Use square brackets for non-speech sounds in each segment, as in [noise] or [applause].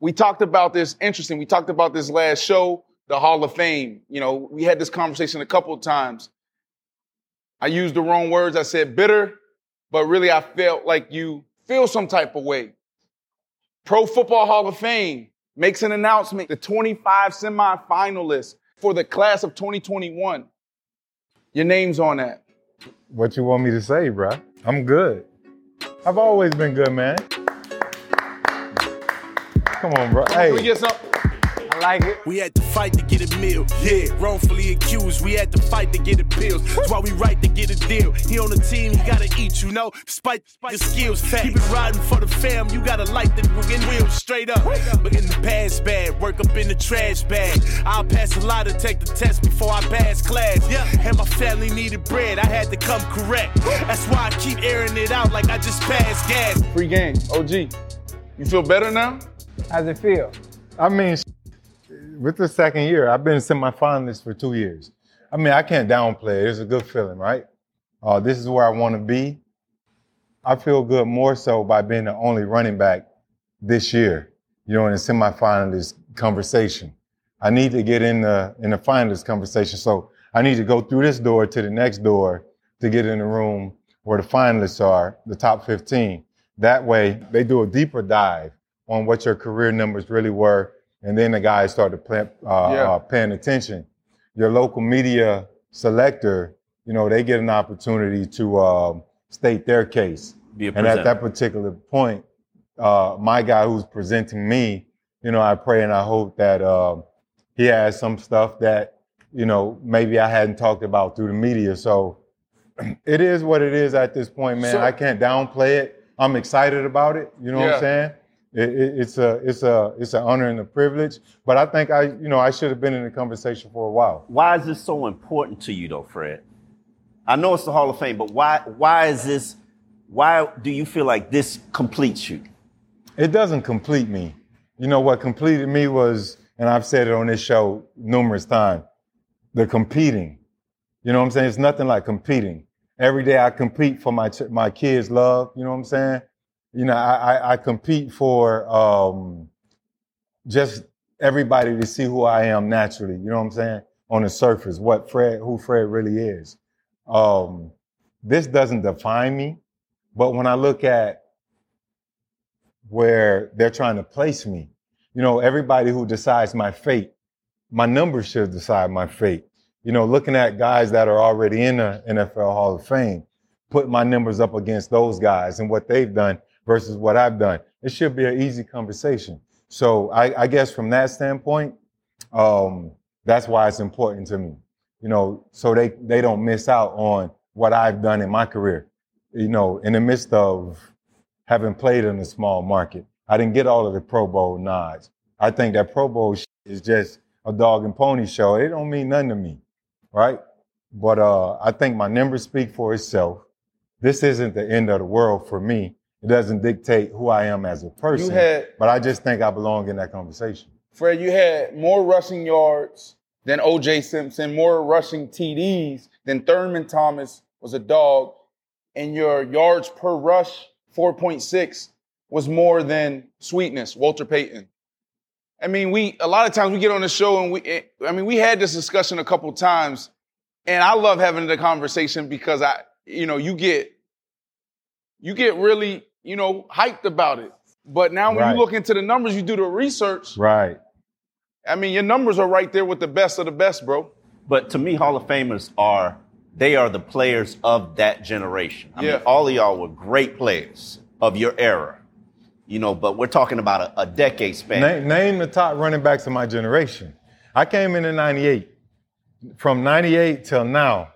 We talked about this, interesting. We talked about this last show, the Hall of Fame. You know, we had this conversation a couple of times. I used the wrong words. I said bitter, but really I felt like you feel some type of way. Pro Football Hall of Fame makes an announcement the 25 semifinalists for the class of 2021. Your name's on that. What you want me to say, bro? I'm good. I've always been good, man. Come on, bro. Can we get some? I like it. We had to fight to get a meal. Yeah, wrongfully accused. We had to fight to get appeals. That's why we right to get a deal. He on the team, he gotta eat, you know. Despite your skills, keep it riding for the fam. You gotta light the fucking wheels straight up. But in the past bad, work up in the trash bag. I'll pass a lot to take the test before I pass class. Yeah, and my family needed bread. I had to come correct. That's why I keep airing it out like I just passed gas. Free game. OG. You feel better now? How's it feel? I mean, with the second year, I've been semifinalist for two years. I mean, I can't downplay it. It's a good feeling, right? Uh, this is where I want to be. I feel good more so by being the only running back this year, you know, in the semifinalist conversation. I need to get in the in the finalist conversation. So I need to go through this door to the next door to get in the room where the finalists are, the top 15. That way, they do a deeper dive on what your career numbers really were, and then the guys started play, uh, Yeah. uh, paying attention. Your local media selector, you know, they get an opportunity to um, state their case. And at that particular point, uh, my guy who's presenting me, you know, I pray and I hope that um he has some stuff that, you know, maybe I hadn't talked about through the media. So [clears throat] it is what it is at this point, man. So- I can't downplay it. I'm excited about it. You know what I'm saying? It, it, it's a it's a it's an honor and a privilege. But I think I you know I should have been in the conversation for a while. Why is this so important to you, though, Fred? I know it's the Hall of Fame, but why? Why is this? Why do you feel like this completes you? It doesn't complete me. You know what completed me was, and I've said it on this show numerous times, the competing. You know what I'm saying? It's nothing like competing. Every day I compete for my ch- my kids' love. You know what I'm saying? You know, I I, compete for um, just everybody to see who I am naturally. You know what I'm saying? On the surface, what Fred, who Fred really is. Um, this doesn't define me, but when I look at where they're trying to place me. You know, everybody who decides my fate, my numbers should decide my fate. You know, looking at guys that are already in the NFL Hall of Fame, put my numbers up against those guys and what they've done versus what I've done. It should be an easy conversation. So I, I guess from that standpoint, um, that's why it's important to me. You know, so they they don't miss out on what I've done in my career. You know, in the midst of having played in a small market. I didn't get all of the Pro Bowl nods. I think that Pro Bowl is just a dog and pony show. It don't mean nothing to me, right? But uh, I think my numbers speak for itself. This isn't the end of the world for me. It doesn't dictate who I am as a person. had- but I just think I belong in that conversation. Fred, you had more rushing yards than OJ Simpson, more rushing TDs than Thurman Thomas was a dog, and your yards per rush, 4.6, was more than Sweetness, Walter Payton. I mean, we a lot of times we get on the show and we eh, I mean, we had this discussion a couple times, and I love having the conversation because I, you know, you get you get really, you know, hyped about it. But now when Right. you look into the numbers, you do the research. Right. I mean, your numbers are right there with the best of the best, bro. But to me, Hall of Famers are they are the players of that generation. I Yeah. mean, all of y'all were great players of your era. You know, but we're talking about a, a decade span. Name, name the top running backs of my generation. I came in in 98. From 98 till now,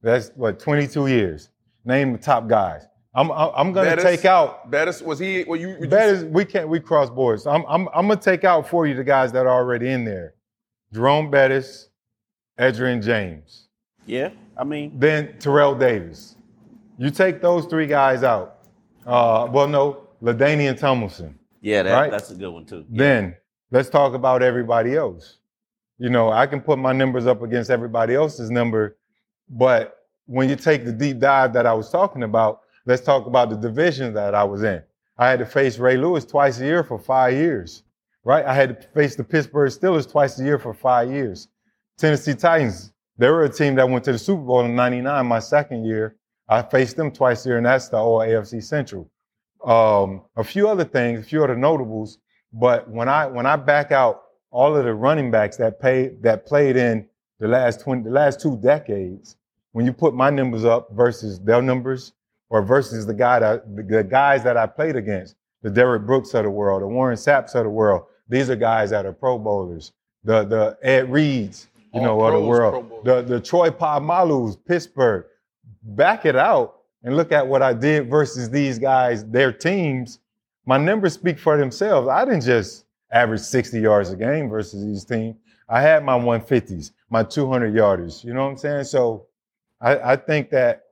that's what, 22 years. Name the top guys. I'm I'm, I'm gonna Bettis? take out Bettis was he? Well, you, you Bettis. We can't we cross boards. I'm I'm I'm gonna take out for you the guys that are already in there. Jerome Bettis, Edgerrin James, Yeah, I mean, then Terrell Davis. You take those three guys out. Uh, well, no, LaDainian Tomlinson. yeah, that, Right. that's a good one too. Then let's talk about everybody else. You know, I can put my numbers up against everybody else's number, but when you take the deep dive that I was talking about, let's talk about the division that I was in. I had to face Ray Lewis twice a year for five years, right? I had to face the Pittsburgh Steelers twice a year for five years. Tennessee Titans, they were a team that went to the Super Bowl in 99, my second year. I faced them twice a year, and that's the all AFC Central. Um, a few other things, a few other notables, but when I when I back out all of the running backs that paid that played in the last 20 the last two decades, when you put my numbers up versus their numbers, or versus the guy that the, guys that I played against, the Derrick Brooks of the world, the Warren Sapps of the world, these are guys that are Pro Bowlers. The the Ed Reeds, you All know, of the world. The the Troy Polamalu's, Pittsburgh. Back it out and look at what I did versus these guys, their teams. My numbers speak for themselves. I didn't just average 60 yards a game versus these teams. I had my 150s, my 200 yarders. You know what I'm saying? So I, I think that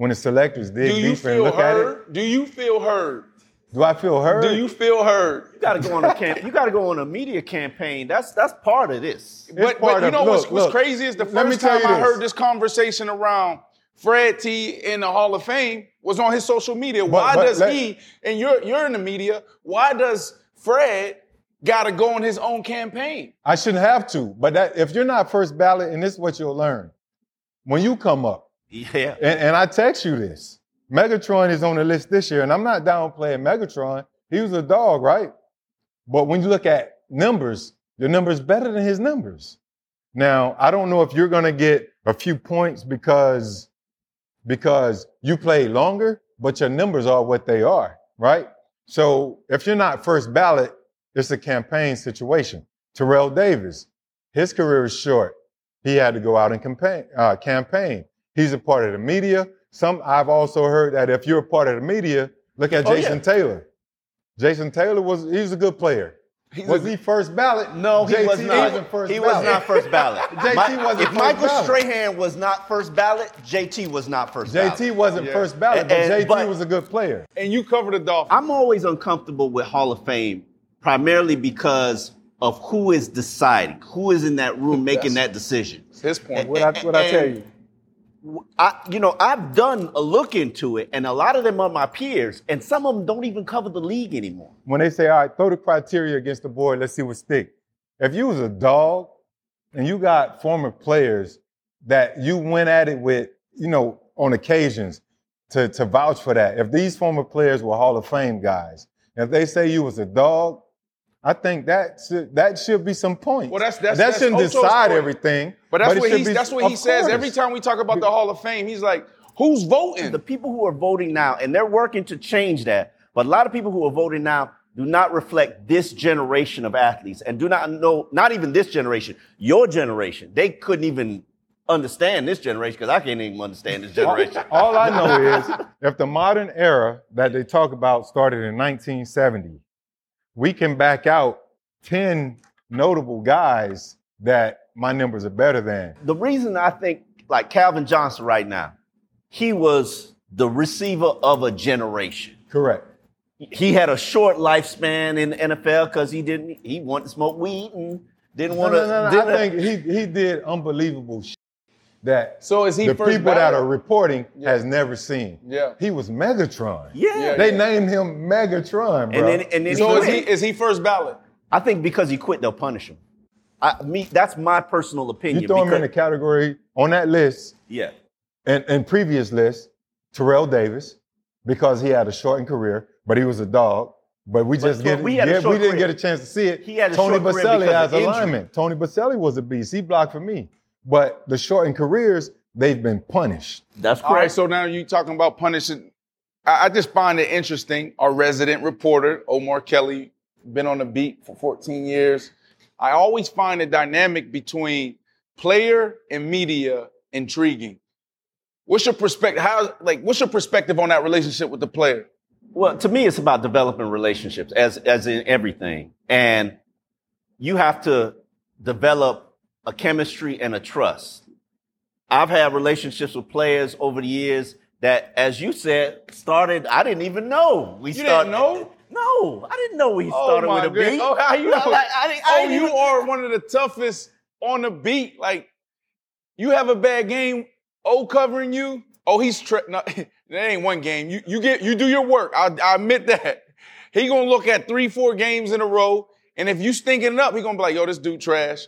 when the selectors dig do you deeper and feel look at it. Do you feel heard? do I feel heard? Do you feel heard? You got to go on a camp. You got to go on a media campaign. That's that's part of this. But, part but you of- know what's, look, what's look, crazy is the let me first tell time you I this. heard this conversation around Fred T in the Hall of Fame was on his social media. Why but does let- he, and you're you're in the media, why does Fred gotta go on his own campaign? I shouldn't have to. But that, if you're not first ballot, and this is what you'll learn when you come up, [laughs] Yeah. and, and I text you this. Megatron is on the list this year, and I'm not downplaying Megatron. He was a dog, right? But when you look at numbers, your numbers better than his numbers. Now, I don't know if you're gonna get a few points because because you played longer, but your numbers are what they are, right? So if you're not first ballot, it's a campaign situation. Terrell Davis, his career is short. He had to go out and campaign. Uh, campaign. He's a part of the media. Some I've also heard that if you're a part of the media, look at Oh, Jason yeah. Taylor. Jason Taylor was he's a good player. He's was a- he first ballot? No, he JT was not. wasn't first he was not first ballot. [laughs] JT wasn't if first Michael ballot. Strahan was not first ballot, JT was not first ballot. JT wasn't Yeah. first ballot, but And- JT but- was a good player. And you cover the Dolphins. I'm always uncomfortable with Hall of Fame, primarily because of who is deciding, who is in that room making that decision. his point. What I, what I tell you? I, you know, I've done a look into it, and a lot of them are my peers, and some of them don't even cover the league anymore. When they say, all right, throw the criteria against the board, let's see what stick. If you was a dog and you got former players that you went at it with, you know, on occasions to, to vouch for that. If these former players were Hall of Fame guys, if they say you was a dog, I think that should, that should be some points. Well, that's- that's- that that's shouldn't Ocho's decide point. everything. but that's it what should he be- that's what he says course. every time we talk about the Hall of Fame. He's like, who's voting? The people who are voting now, and they're working to change that, but a lot of people who are voting now do not reflect this generation of athletes and do not know, not even this generation, your generation. They couldn't even understand this generation because I can't even understand this [laughs] generation. All I know is if the modern era that they talk about started in 1970, we can back out 10 notable guys that my numbers are better than. the reason I think like Calvin Johnson right now, he was the receiver of a generation. Correct. He had a short lifespan in the NFL because he didn't he wanted to smoke weed and didn't No, want no, to. no, no. I think he, he did unbelievable shit that so is he the first people that are reporting has never seen. Yeah. He was Megatron. yeah. They named him Megatron, bro. And then and then So he is he is he first ballot? I think because he quit, they'll punish him. I, me, that's my personal opinion. you throw him in the category on that list yeah. and, and previous list, Terrell Davis, because he had a shortened career, but he was a dog. But we just but get, we had a yeah, short we didn't get a chance to see it. He had a Tony short career Boselli because has of a lineman. Tony Boselli was a beast. He blocked for me. But the shortened careers, they've been punished. That's All right, so now you're talking about punishing. I, I just find it interesting. Our resident reporter, Omar Kelly, been on the beat for 14 years. I always find the dynamic between player and media intriguing. What's your perspective? How like what's your perspective on that relationship with the player? Well, to me, it's about developing relationships as as in everything, and you have to develop a chemistry and a trust. I've had relationships with players over the years that, as you said, started. I didn't even know we You started. didn't know? No, I didn't know we oh started with a goodness. beat. Oh, how you [laughs] know? Like, I I oh, you even- are one of the toughest on the beat. Like, you have a bad game, O covering you. Oh, he's tra- no, [laughs] that ain't one game. You you get you do your work. I, I admit that. He gonna look at three, four games in a row, and if you stinking up, he gonna be like, "Yo, this dude trash."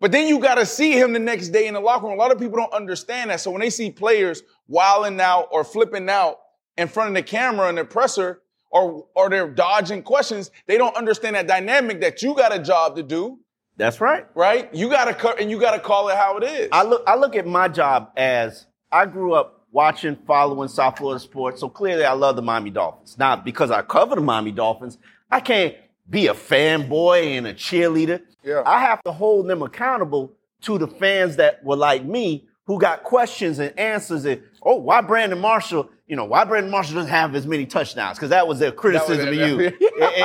But then you gotta see him the next day in the locker room. A lot of people don't understand that. So when they see players wilding out or flipping out in front of the camera and the presser, or or they're dodging questions, they don't understand that dynamic that you got a job to do, That's right. right? You gotta cut and you gotta call it how it is. I look I look at my job as I grew up watching, following South Florida sports, so clearly I love the Miami Dolphins. Not because I cover the Miami Dolphins, I can't be a fanboy and a cheerleader. Yeah. I have to hold them accountable to the fans that were like me who got questions and answers and oh, why Brandon Marshall, you know, why Brandon Marshall doesn't have as many touchdowns? Because that was their criticism of you [laughs] in,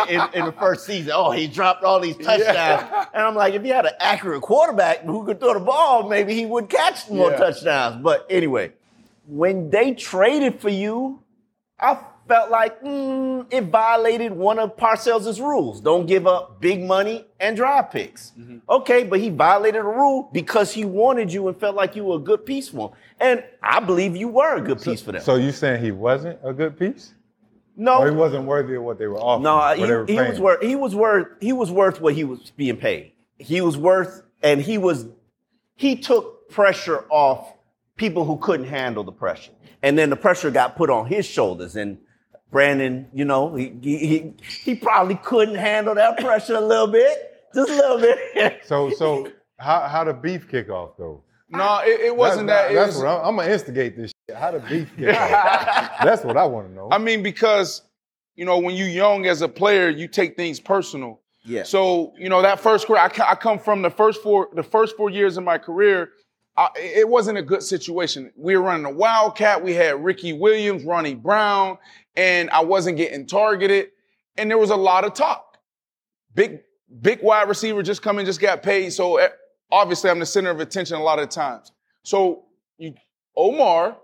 in- in the first season. Oh, he dropped all these touchdowns. And I'm like, if he had an accurate quarterback who could throw the ball, maybe he would catch more Yeah. touchdowns. But anyway, when they traded for you, I felt like mm, it violated one of Parcells' rules. Don't give up big money and draft picks. Mm-hmm. Okay, but he violated a rule because he wanted you and felt like you were a good piece for him. And I believe you were a good piece for them. So you saying he wasn't a good piece? no, Or he wasn't worthy of what they were offering? no, he, he was worth. He was worth. He was worth what he was being paid. He was worth, and he was. He took pressure off people who couldn't handle the pressure, and then the pressure got put on his shoulders. And Brandon, you know, he he he, he probably couldn't handle that pressure a little bit, just a little bit. [laughs] So, so how how the beef kick off though? no, it, it wasn't that's, that. It That's was- what I'm, I'm gonna instigate this. Shit. How the beef kick off? [laughs] That's what I want to know. I mean, because you know, when you're young as a player, you take things personal. Yeah. So you know that first career, I, I come from the first four the first four years of my career. I, it wasn't a good situation. We were running a wildcat. We had Ricky Williams, Ronnie Brown, and I wasn't getting targeted. And there was a lot of talk. Big big wide receiver just come in, just got paid. So eh, obviously, I'm the center of attention a lot of times. So you, Omar,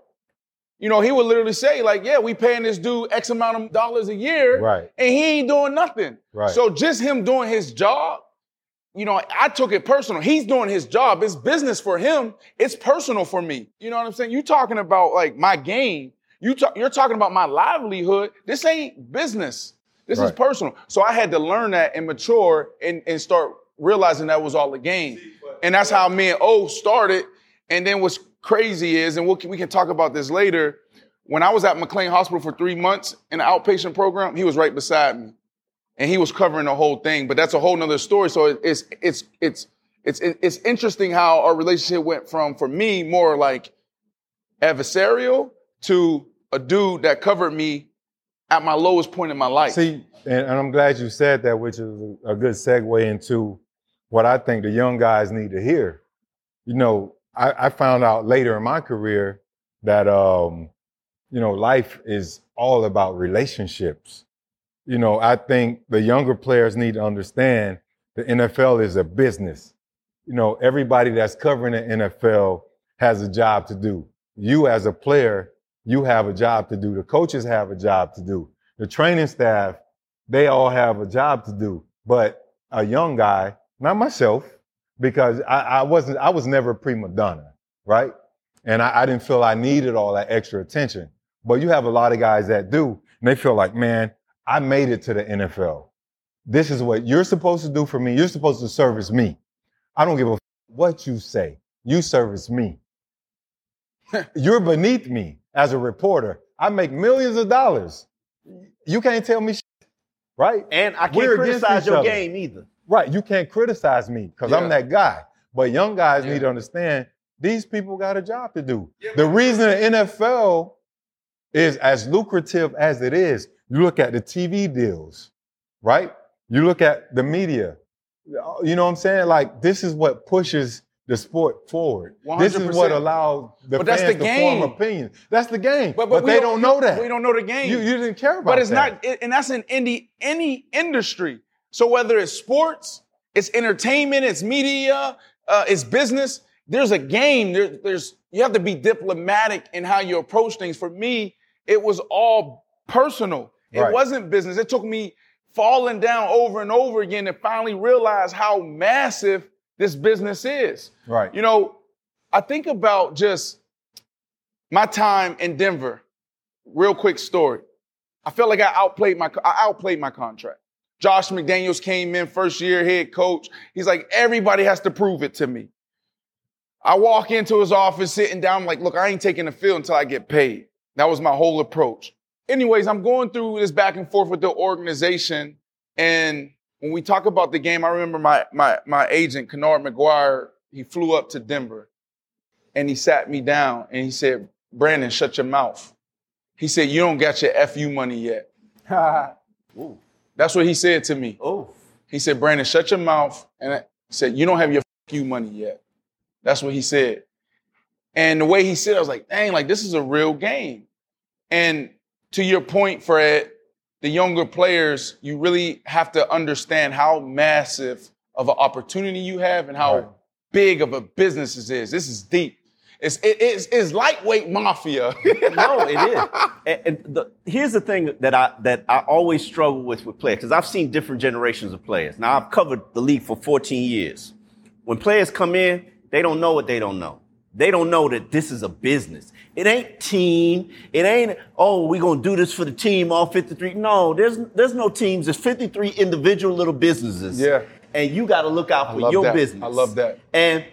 you know, he would literally say, like, yeah, we paying this dude X amount of dollars a year. Right. And he ain't doing nothing. Right. So just him doing his job, you know, I took it personal. He's doing his job. It's business for him. It's personal for me. You know what I'm saying? You talking about like my game. You talk, you're talking about my livelihood. This ain't business. This is personal. So I had to learn that and mature and, and start realizing that was all a game. And that's how me and O started. And then what's crazy is, and we'll, we can talk about this later, when I was at McLean Hospital for three months in the outpatient program, he was right beside me. And he was covering the whole thing, but that's a whole nother story. So it- it's it's it's it's it's interesting how our relationship went from for me more like adversarial to a dude that covered me at my lowest point in my life. See, and, and I'm glad you said that, which is a, good segue into what I think the young guys need to hear. You know, I, I found out later in my career that um, you know, life is all about relationships. You know, I think the younger players need to understand the NFL is a business. You know, everybody that's covering the NFL has a job to do. You as a player, you have a job to do. The coaches have a job to do. The training staff, they all have a job to do. But a young guy, not myself, because I, I wasn't, I was never a prima donna, right? And I, I didn't feel I needed all that extra attention. But you have a lot of guys that do, and they feel like, man, I made it to the NFL. This is what you're supposed to do for me. You're supposed to service me. I don't give a f- what you say. You service me. [laughs] you're beneath me as a reporter. I make millions of dollars. You can't tell me shit, right? And I can't We're criticize your other. game either. Right. You can't criticize me because Yeah. I'm that guy. But young guys Yeah. need to understand these people got a job to do. the reason the NFL is as lucrative as it is, you look at the TV deals, right? You look at the media. You know what I'm saying? Like, this is what pushes the sport forward. This is what 100%. allows the But that's fans the to form opinions. That's the game. But, we they don't, know that. We don't know the game. You, you didn't care about it. but it's that. not, and that's in any any industry. So whether it's sports, it's entertainment, it's media, uh, it's business. There's a game. There, there's you have to be diplomatic in how you approach things. For me, it was all personal. It Right. wasn't business. It took me falling down over and over again to finally realize how massive this business is. Right. You know, I think about just my time in Denver. Real quick story. I felt like I outplayed my I outplayed my contract. Josh McDaniels came in first year head coach. He's like, everybody has to prove it to me. I walk into his office sitting down, I'm like, look, I ain't taking the field until I get paid. That was my whole approach. Anyways, I'm going through this back and forth with the organization. And when we talk about the game, I remember my my my agent, Kennard McGuire, he flew up to Denver and he sat me down and he said, Brandon, shut your mouth. He said, You don't got your FU money yet. [laughs] Ooh. That's what he said to me. Oh. He said, Brandon, shut your mouth. And I said, You don't have your FU money yet. That's what he said. And the way he said, it, I was like, dang, like this is a real game. And to your point, Fred, the younger players, you really have to understand how massive of an opportunity you have and how Right. big of a business this is. This is deep. It's, it- it's, it's lightweight mafia. [laughs] no, it is. And, and the, here's the thing that I that I always struggle with with players because I've seen different generations of players. Now I've covered the league for 14 years. When players come in, they don't know what they don't know. They don't know that this is a business. It ain't team. It ain't oh we're gonna do this for the team. All 53. No, there's there's no teams. There's 53 individual little businesses. Yeah. and you got to look out for your that. business. I love that. And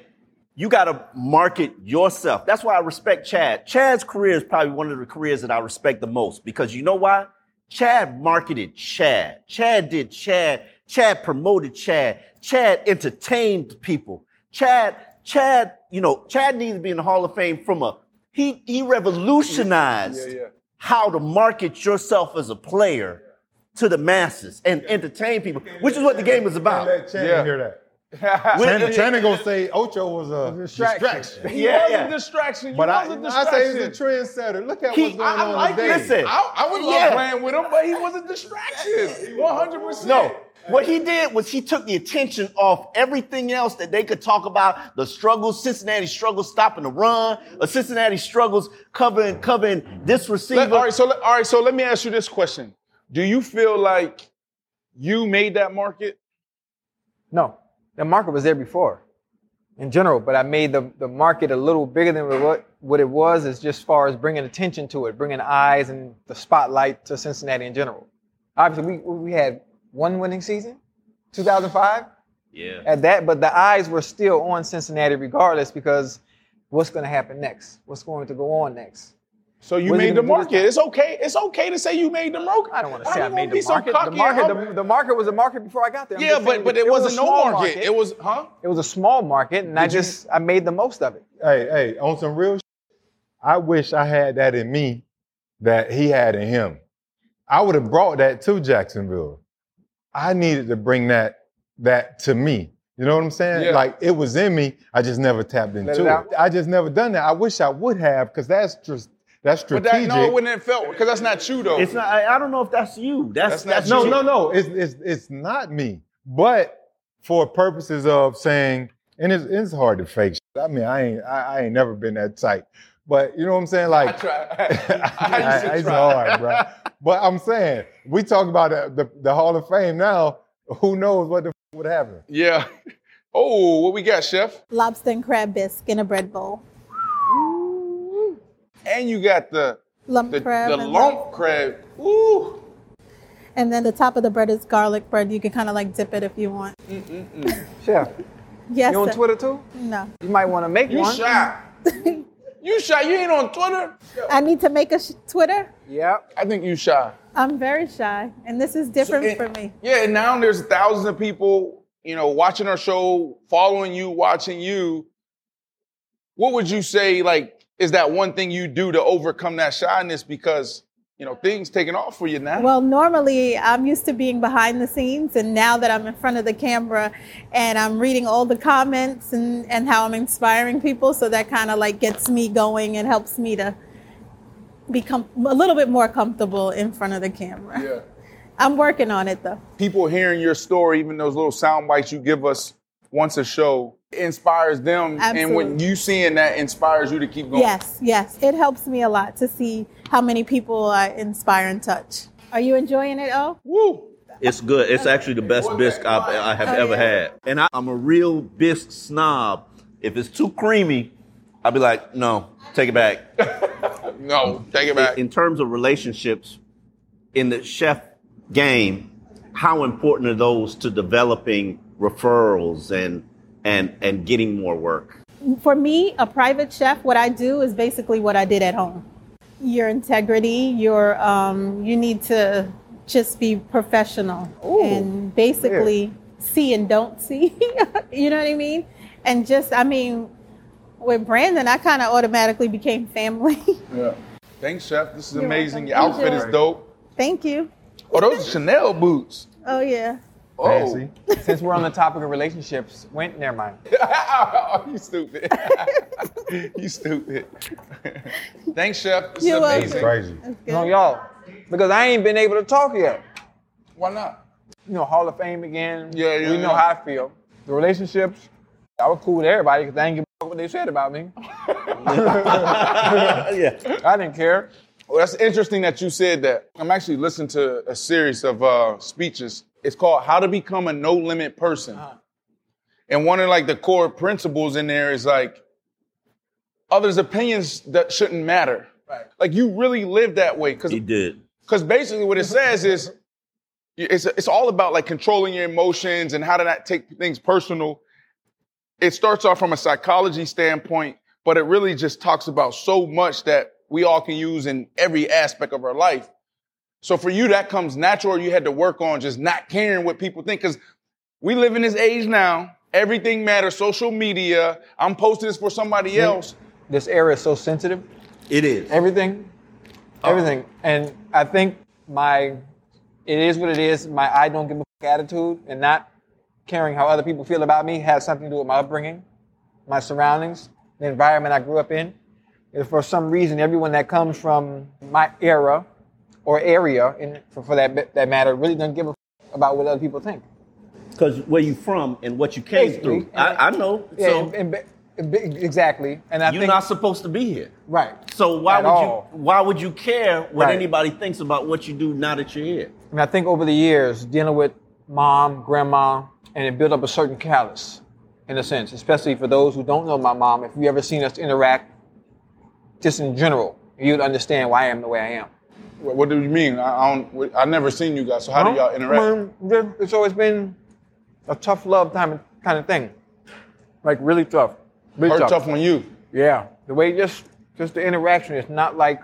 you got to market yourself. That's why I respect Chad. Chad's career is probably one of the careers that I respect the most because you know why? Chad marketed Chad. Chad did Chad. Chad promoted Chad. Chad entertained people. Chad, Chad, you know, Chad needs to be in the Hall of Fame from a he he revolutionized Yeah, yeah. how to market yourself as a player to the masses and entertain people, which is what the game is about. Let Channing Yeah. hear that. When- [laughs] Channing, Channing gonna say Ocho was a Distraction. distraction. He Yeah, was yeah. a distraction. He But I, was a I distraction. say he's a trendsetter. Look at He- what's going I- I on like- today. listen. I, I would love Yeah. playing with him, but he was a distraction. [laughs] 100%. No. What he did was he took the attention off everything else that they could talk about, the struggles, Cincinnati struggles stopping the run, or Cincinnati struggles covering covering this receiver. Let- all right, so let, all right, so let me ask you this question: Do you feel like you made that market? No, the market was there before, in general. But I made the, the market a little bigger than what what it was, as just far as bringing attention to it, bringing eyes and the spotlight to Cincinnati in general. Obviously, we we had one winning season, 2005 yeah. at that, but the eyes were still on Cincinnati regardless because what's going to happen next? What's going to go on next? So you What is made the gonna do this market. It's okay. It's okay to say you made the market. I don't want to say you I made the market. cocky the market, the, the market was a market before I got there. I'm yeah, but but it, was a wasn't no small market. It was huh? It was a small market, and I Did you- just I made the most of it. Hey, hey, on some real shit, I wish I had that in me that he had in him. I would have brought that to Jacksonville. I needed to bring that that to me. You know what I'm saying? Yeah. Like it was in me. I just never tapped into it it. I just never done that. I wish I would have because that's just that's strategic. But strategic. that no, it wouldn't have felt because that's not you though. It's not. I, I don't know if that's you. That's That's that's, not no, you. no, no. It's, it's it's not me. But for purposes of saying, and it's, it's hard to fake. Shit. I mean, I ain't I, I ain't never been that tight. But you know what I'm saying? Like, I Like try. I used to [laughs] it's try. hard, bro. But I'm saying we talk about the, the, the Hall of Fame now. Who knows what the f- would happen? Yeah. [laughs] Oh, what we got, chef? lobster and crab bisque in a bread bowl. And you got the Lump the, crab. the and lump crab. Ooh. And then the top of the bread is garlic bread. You can kind of like dip it if you want. Mm, mm, mm. Chef, Yes. you on sir. Twitter too? No. You might want to make You one. shy. [laughs] you shy. You ain't on Twitter. I need to make a sh- Twitter. Yeah, I think you shy. I'm very shy, and this is different And- for me. Yeah, and now there's thousands of people, you know, watching our show, following you, watching you. What would you say, like, is that one thing you do to overcome that shyness? Because you know, things taking off for you now. Well, normally I'm used to being behind the scenes, and now that I'm in front of the camera and I'm reading all the comments and, and how I'm inspiring people, so that kind of like gets me going and helps me to become a little bit more comfortable in front of the camera. yeah. I'm working on it though. People hearing your story, even those little sound bites you give us once a show, inspires them. And when Absolutely. you seeing that inspires you to keep going. Yes, yes. It helps me a lot to see how many people I inspire and touch. Are you enjoying it, Oh? Woo. It's good. It's actually the best bisque I've, I have Oh, ever yeah? had. And I, I'm a real bisque snob. If it's too creamy, I'll be like, no, take it back. [laughs] No, take it back. In terms of relationships in the chef game, how important are those to developing referrals and and and getting more work? For me, a private chef, what I do is basically what I did at home. Your integrity, your um, you need to just be professional and basically see and don't see. [laughs] you know what I mean? And just, I mean, with Brandon, I kind of automatically became family. [laughs] Yeah. Thanks, Chef. This is You're amazing. Your welcome. outfit is dope. Thank you. Oh, those are Chanel boots. Oh yeah. Oh. Fancy. [laughs] Since we're on the topic of relationships, when never mind. [laughs] Oh, you stupid. [laughs] you stupid. Thanks, Chef. This You're is. It's amazing. crazy. No, y'all, because I ain't been able to talk yet. Why not? You know, Hall of Fame again. Yeah, yeah, We know yeah. how I feel. The relationships, I was cool with everybody because I didn't give a fuck what they said about me. yeah. I didn't care. Well, that's interesting that you said that. I'm actually listening to a series of uh, speeches. It's called "How to Become a No Limit Person," uh-huh. and one of like the core principles in there is like others' opinions that shouldn't matter. Right. Like you really live that way because He did. because basically what it says is it's it's all about like controlling your emotions and how to not take things personal. It starts off from a psychology standpoint, but it really just talks about so much that we all can use in every aspect of our life. So for you, that comes natural. or You had to work on just not caring what people think because we live in this age now. Everything matters. Social media. I'm posting this for somebody else. This era is so sensitive. It is. Everything, oh. everything. And I think my, it is what it is. My I don't give a fuck attitude and not caring how other people feel about me has something to do with my upbringing, my surroundings, the environment I grew up in. And for some reason, everyone that comes from my era or area, in, for, for that that matter, really doesn't give a fuck about what other people think. Because where you from and what you came Basically. through. I, I know. Yeah, so and- and- and- exactly. And I you're think not supposed to be here. right. So why At would all. you why would you care what Right. anybody thinks about what you do now that you're here? And I think over the years, dealing with mom, grandma, and it built up a certain callus, in a sense, especially for those who don't know my mom. If you ever seen us interact, just in general, you'd understand why I am the way I am. What, what do you mean? I, I don't. I never seen you guys. So how do y'all interact? It's always been a tough love time kind of thing, like really tough. Really Hurt tough on you. Yeah, the way just just the interaction is not like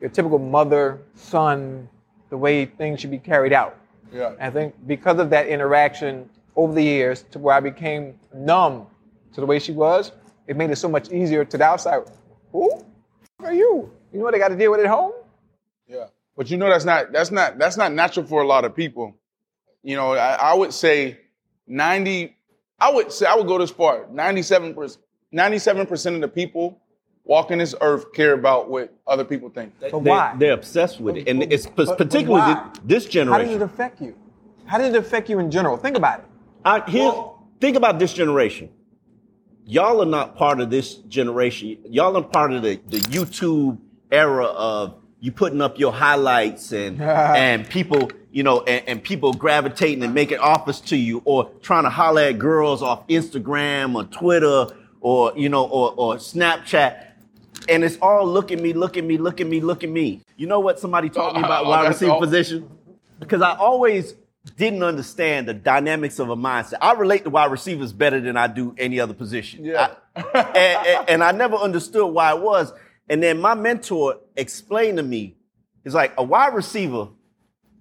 your typical mother son. The way things should be carried out. Yeah. I think because of that interaction over the years, to where I became numb to the way she was, it made it so much easier to the outside. Who are you? You know what I got to deal with at home? Yeah, but you know that's not that's not that's not natural for a lot of people. You know, I, I would say ninety. I would say I would go this far. Ninety-seven percent. Ninety-seven percent of the people walking this earth care about what other people think. But They- why? They're obsessed with it, and But- it's but- but particularly why? thi- this How did it affect you? How did it affect you in general? Think about it. I, here, think about this generation. Y'all are not part of this generation. Y'all are part of the, the YouTube era of you putting up your highlights and [laughs] and people, you know, and, and people gravitating and making offers to you or trying to holler at girls off Instagram or Twitter or you know or, or Snapchat. And it's all look at me, look at me, look at me, look at me. You know what somebody taught me about [laughs] Oh, wide receiver all- position? Because I always didn't understand the dynamics of a mindset. I relate to wide receivers better than I do any other position. Yeah. I- and, and- and I never understood why it was. And then my mentor explained to me, it's like a wide receiver,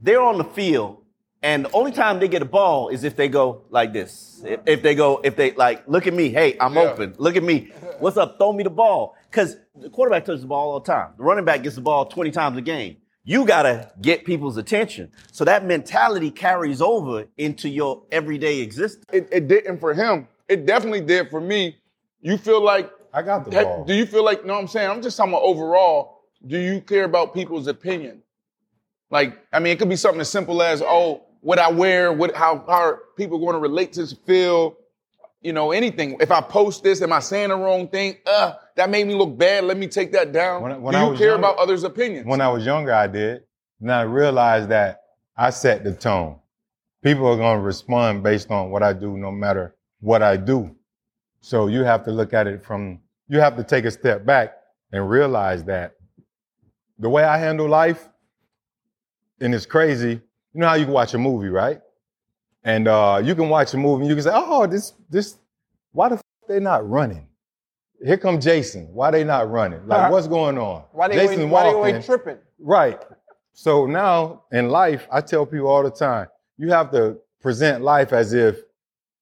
they're on the field And the only time they get a ball is if they go like this. If, if they go, if they like, look at me, hey, I'm Yeah. open. Look at me. What's up? Throw me the ball. Because the quarterback touches the ball all the time. The running back gets the ball 20 times a game. You gotta get people's attention. So that mentality carries over into your everyday existence. It, it didn't for him. It definitely did for me. You feel like I got the Hey, ball. Do you feel like, no, I'm saying, I'm just talking about overall, do you care about people's opinion? Like, I mean, it could be something as simple as, oh, what I wear, what how, how are people going to relate to this feel, you know, anything. If I post this, am I saying the wrong thing? Uh, that made me look bad. Let me take that down. When I- when do I you was care younger- about others' opinions? When I was younger, I did. And I realized that I set the tone. People are going to respond based on what I do, no matter what I do. So you have to look at it from, you have to take a step back and realize that the way I handle life, and it's crazy, you know how you can watch a movie, right? And uh, you can watch a movie and you can say, oh, this, this, why the f- they not running? Here come Jason. Why they not running? Like, what's going on? Why they Jason always, why they tripping? Right. So now in life, I tell people all the time, you have to present life as if,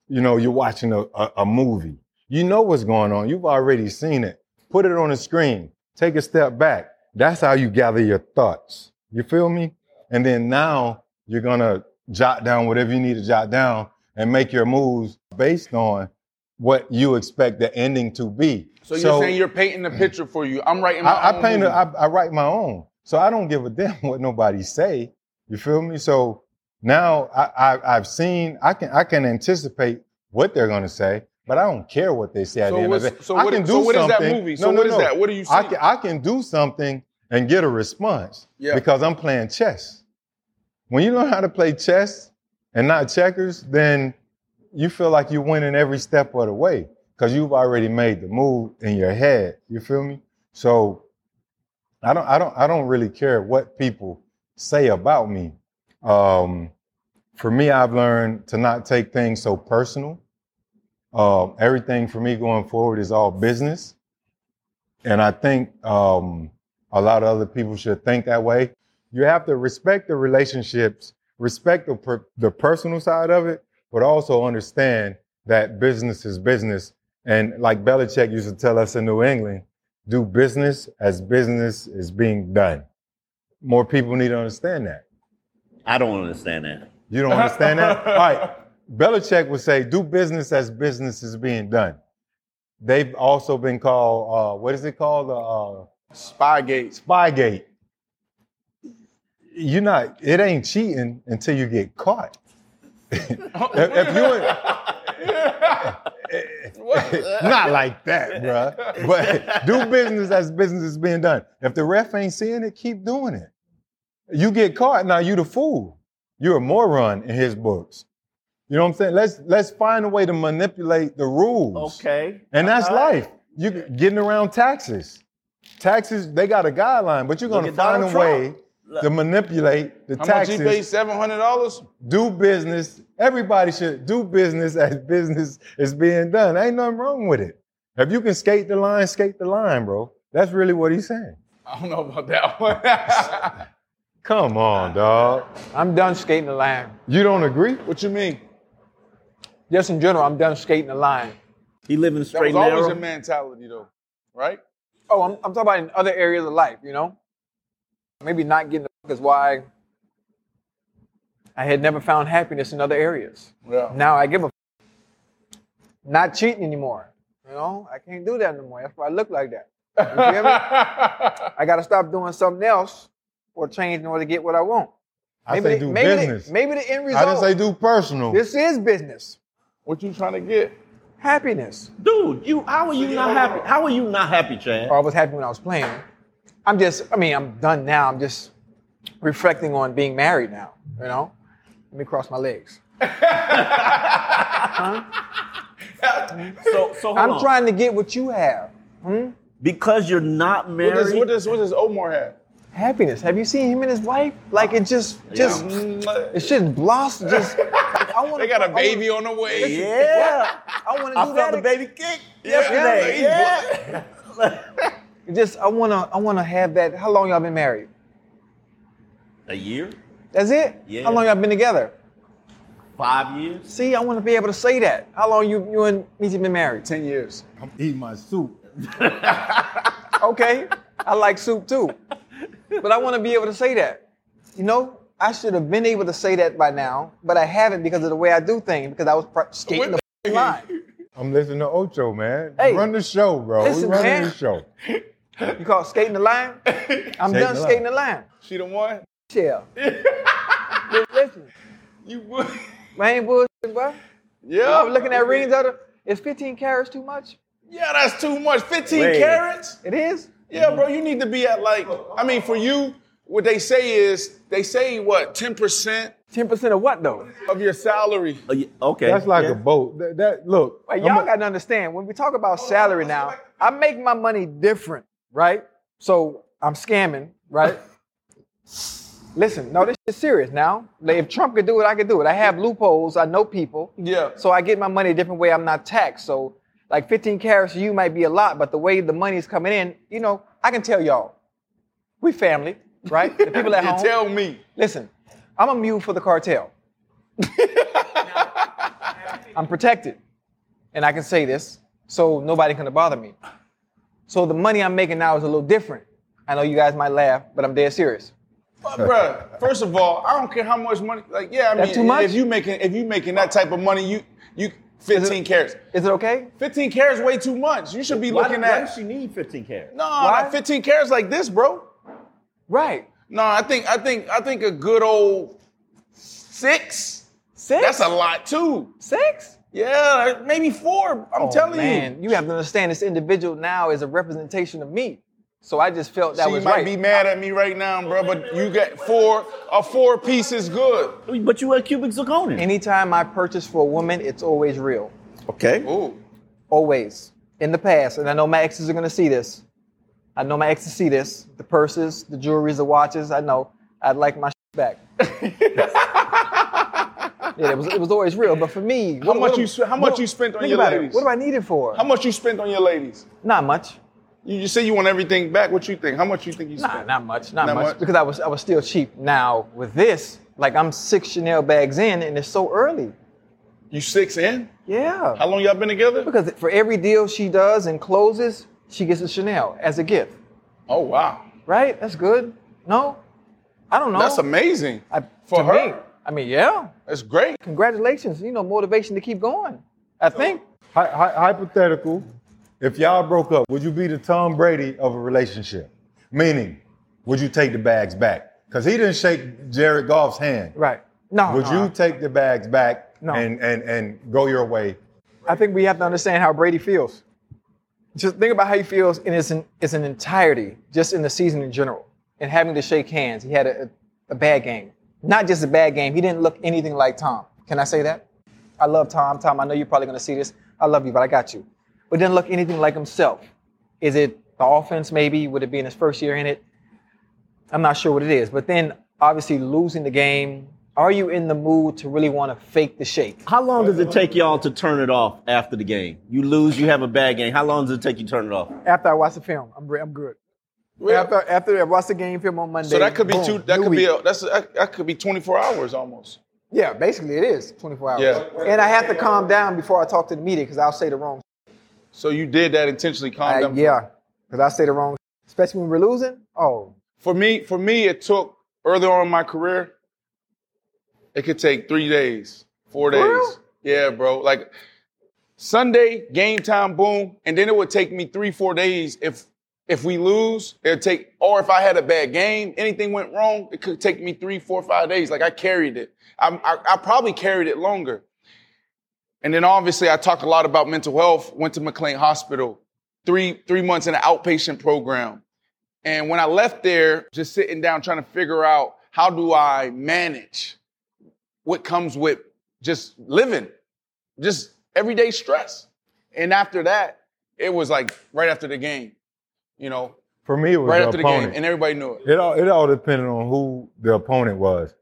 you know, you're watching a, a, a movie. You know what's going on. You've already seen it. Put it on the screen. Take a step back. That's how you gather your thoughts. You feel me? And then now you're gonna jot down whatever you need to jot down and make your moves based on what you expect the ending to be. so you're saying you're painting the picture for you. I'm writing my I, own I paint. A, I, I write my own, so I don't give a damn [laughs] what nobody say. You feel me? So now I, I, I've seen. I can I can anticipate what they're gonna say, but I don't care what they say at So the end of what's- it. so I what- can do so what is that something. movie? No, So no, what is no. that? What are you I saying? can, I can do something and get a response Yeah. because I'm playing chess. When you learn how to play chess and not checkers, then you feel like you're winning every step of the way because you've already made the move in your head. You feel me? So I don't, I don't, I don't really care what people say about me. Um, for me, I've learned to not take things so personal. Um, everything for me going forward is all business, and I think um, a lot of other people should think that way. You have to respect the relationships, respect the per- the personal side of it, but also understand that business is business. And like Belichick used to tell us in New England, do business as business is being done. More people need to understand that. I don't understand that. You don't understand that? [laughs] All right. Belichick would say, do business as business is being done. They've also been called, uh, what is it called? Uh, Spygate. Spygate. You're not, it ain't cheating until you get caught. [laughs] if, if you [laughs] not like that, bruh. But do business as business is being done. If the ref ain't seeing it, keep doing it. You get caught, now you the fool. You're a moron in his books. You know what I'm saying? Let's let's find a way to manipulate the rules. Okay. And that's All right. life. You getting around taxes. Taxes, they got a guideline, but you're gonna at find a Donald way Trump. to manipulate the How much he paid? Seven hundred dollars. Do business. Everybody should do business as business is being done. Ain't nothing wrong with it. If you can skate the line, skate the line, bro. That's really what he's saying. I don't know about that one. [laughs] Come on, dog. I'm done skating the line. You don't agree? what you mean? Just in general, I'm done skating the line. He living That straight was and always narrow. a mentality, though, right? Oh, I'm, I'm talking about in other areas of life, you know? Maybe not getting the fuck is why I had never found happiness in other areas. Yeah. Now I give a not cheating anymore. You know, I can't do that no more. That's why I look like that. You me? [laughs] I got to stop doing something else or change in order to get what I want. I say the, do maybe business. The, maybe the end I result. didn't say do personal. this is business. What you trying to get? Happiness. Dude, you how are you not happy? How are you not happy, Chad? Or I was happy when I was playing. I'm just, I mean, I'm done now. I'm just reflecting on being married now, you know? Let me cross my legs. [laughs] So so hold I'm on. trying to get what you have. Hmm? because you're not What married. does what does what does Omar have? Happiness. Have you seen him and his wife? Like it just, just, it shouldn't blossom. Just, I want [laughs] They got a baby on the way. yeah. I want to I do felt that. the baby kick yesterday. Yeah. Yeah. It [laughs] Just, I want to, I want to have that. How long y'all been married? A year? That's it. Yeah. How long y'all been together? Five years. See, I want to be able to say that. How long you you and Meezy been married? Ten years. I'm eating my soup. Okay, [laughs] I like soup too, but I want to be able to say that. You know, I should have been able to say that by now, but I haven't because of the way I do things. Because I was pr- skating the f***ing line. I'm listening to Ocho, man. Hey, Run the show, bro. listen, we running man. the show. You call it skating the line? [laughs] I'm Skating done the skating the line. She the one. Yeah. [laughs] Listen, You would. I ain't bullshit, bro. Yeah. I'm looking at rings out of. Is 15 carats too much? Yeah, that's too much. 15 Wait. carats? It is. Yeah, bro, you need to be at like, I mean, for you, what they say is, they say what, 10% 10% of what though? of your salary. Oh, yeah, Okay. That's like Yeah. a boat. That, that- look. Wait, y'all a- got to understand when we talk about salary now, I make my money different, right? So I'm scamming, right? [laughs] Listen, no, this is serious now. Like, if Trump could do it, I could do it. I have loopholes. I know people. Yeah. So I get my money a different way. I'm not taxed. So like 15 carats to you might be a lot, but the way the money is coming in, you know, I can tell y'all, we family, right? The people at [laughs] You home. tell me. Listen, I'm a mule for the cartel. [laughs] I'm protected. And I can say this, so nobody can bother me. So the money I'm making now is a little different. I know you guys might laugh, but I'm dead serious. But, bruh, first of all, I don't care how much money. Like, yeah, I mean, That's too much? if you making if you making that type of money, you you 15 carats. Is it okay? 15 carats way too much. You should be Why, looking why at does she need 15 carats? no, Why? not 15 carats like this, bro. Right. No, I think I think I think a good old six. Six? That's a lot too. Six? Yeah, maybe four. I'm Oh, telling man, you. you have to understand this individual now is a representation of me. So I just felt that she was might right. be mad at me right now, bro, but you get four. A four piece is good. But you wear cubic zirconia. Anytime I purchase for a woman, it's always real. okay. Ooh. Always. In the past, and I know my exes are gonna see this. I know my exes see this. The purses, the jewelries, the watches. I know. I'd like my back. [laughs] yeah, it was it was always real. But for me, How much you sp- how much you spent on your about it. ladies? What do I need it for? How much you spent on your ladies? Not much. You just say you want everything back. What you think? How much you think you Nah, spent? not much. Not, Not much, much? Because I was I was still cheap. Now with this, like I'm six Chanel bags in, and it's so early. You six in? Yeah. How long y'all been together? Because for every deal she does and closes, she gets a Chanel as a gift. Oh wow, Right? That's good. No, I don't know. that's amazing. I, For to her? me, I mean, yeah. That's great. Congratulations. You know, motivation to keep going. I think. Hy- hy- hypothetical. If y'all broke up, would you be the Tom Brady of a relationship? Meaning, would you take the bags back? Because he didn't shake Jared Goff's hand. Right. No. Would no. you take the bags back No. and, and, and go your way? I think we have to understand how Brady feels. Just think about how he feels in its, its an entirety, just in the season in general, and having to shake hands. He had a, a bad game. Not just a bad game, he didn't look anything like Tom. Can I say that? I love Tom. Tom, I know you're probably going to see this. I love you, but I got you. But didn't look anything like himself. Is it the offense, maybe? Would it be in his first year in it? I'm not sure what it is. But then, obviously, losing the game. Are you in the mood to really want to fake the shake? How long does it take y'all to turn it off after the game? You lose, you have a bad game. How long does it take you to turn it off? After I watch the film, I'm re- I'm good. Well, After after I watch the game film on Monday. so that could be boom, two. That new could be a, that's that, that could be 24 hours almost. yeah. Basically, it is 24 hours. Yeah. And I have to calm down before I talk to the media because I'll say the wrong. So you did that intentionally. Calm down. yeah, because I say the wrong, especially when we're losing. Oh, For me, for me, it took early on in my career. It could take three days, four days. Yeah, bro. Like Sunday game time, boom, and then it would take me three, four days if if we lose. It'd take, or if I had a bad game, anything went wrong, it could take me three, four, five days. Like I carried it. I, I, I probably carried it longer. And then obviously, I talked a lot about mental health. Went to McLean Hospital, three three months in an outpatient program. And when I left there, just sitting down trying to figure out how do I manage what comes with just living, just everyday stress. And after that, it was like right after the game, you know, For me, it was right after the game, and everybody knew it. It all it all depended on who the opponent was.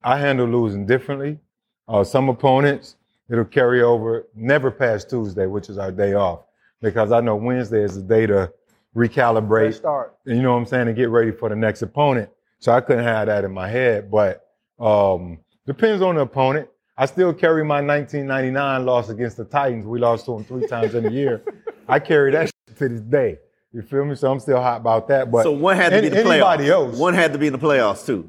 I handle losing differently. Uh, some opponents it'll carry over never past Tuesday, which is our day off, because I know Wednesday is the day to fresh recalibrate. start. You know what I'm saying, and get ready for the next opponent. So I couldn't have that in my head, but um, depends on the opponent. I still carry my 1999 loss against the Titans. We lost to them three times in a year. I carry that [laughs] to this day. You feel me? So I'm still hot about that. But so one had to any, be the playoffs. anybody else. One had to be in the playoffs too.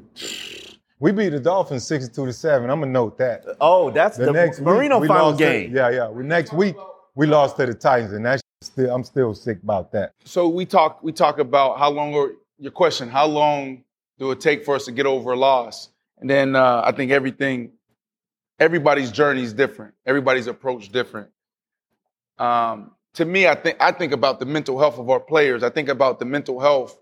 We beat the Dolphins 62 to 7. I'm gonna note that. Oh, that's the, next Marino week, we final lost to- game. yeah, yeah. We next week we lost to the Titans, and that's still I'm still sick about that. So we talk we talk about how long or your question, how long do it take for us to get over a loss? And then uh, I think everything, everybody's journey is different. Everybody's approach different. Um, to me, I think I think about the mental health of our players. I think about the mental health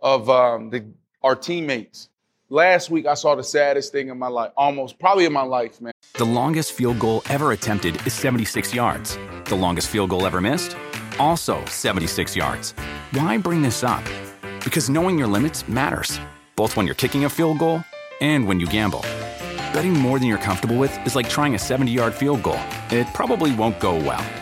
of um, the, our teammates. Last week, I saw the saddest thing in my life, almost probably in my life, man. The longest field goal ever attempted is 76 yards. The longest field goal ever missed? Also 76 yards. Why bring this up? Because knowing your limits matters, both when you're kicking a field goal and when you gamble. Betting more than you're comfortable with is like trying a 70 yard field goal, it probably won't go well.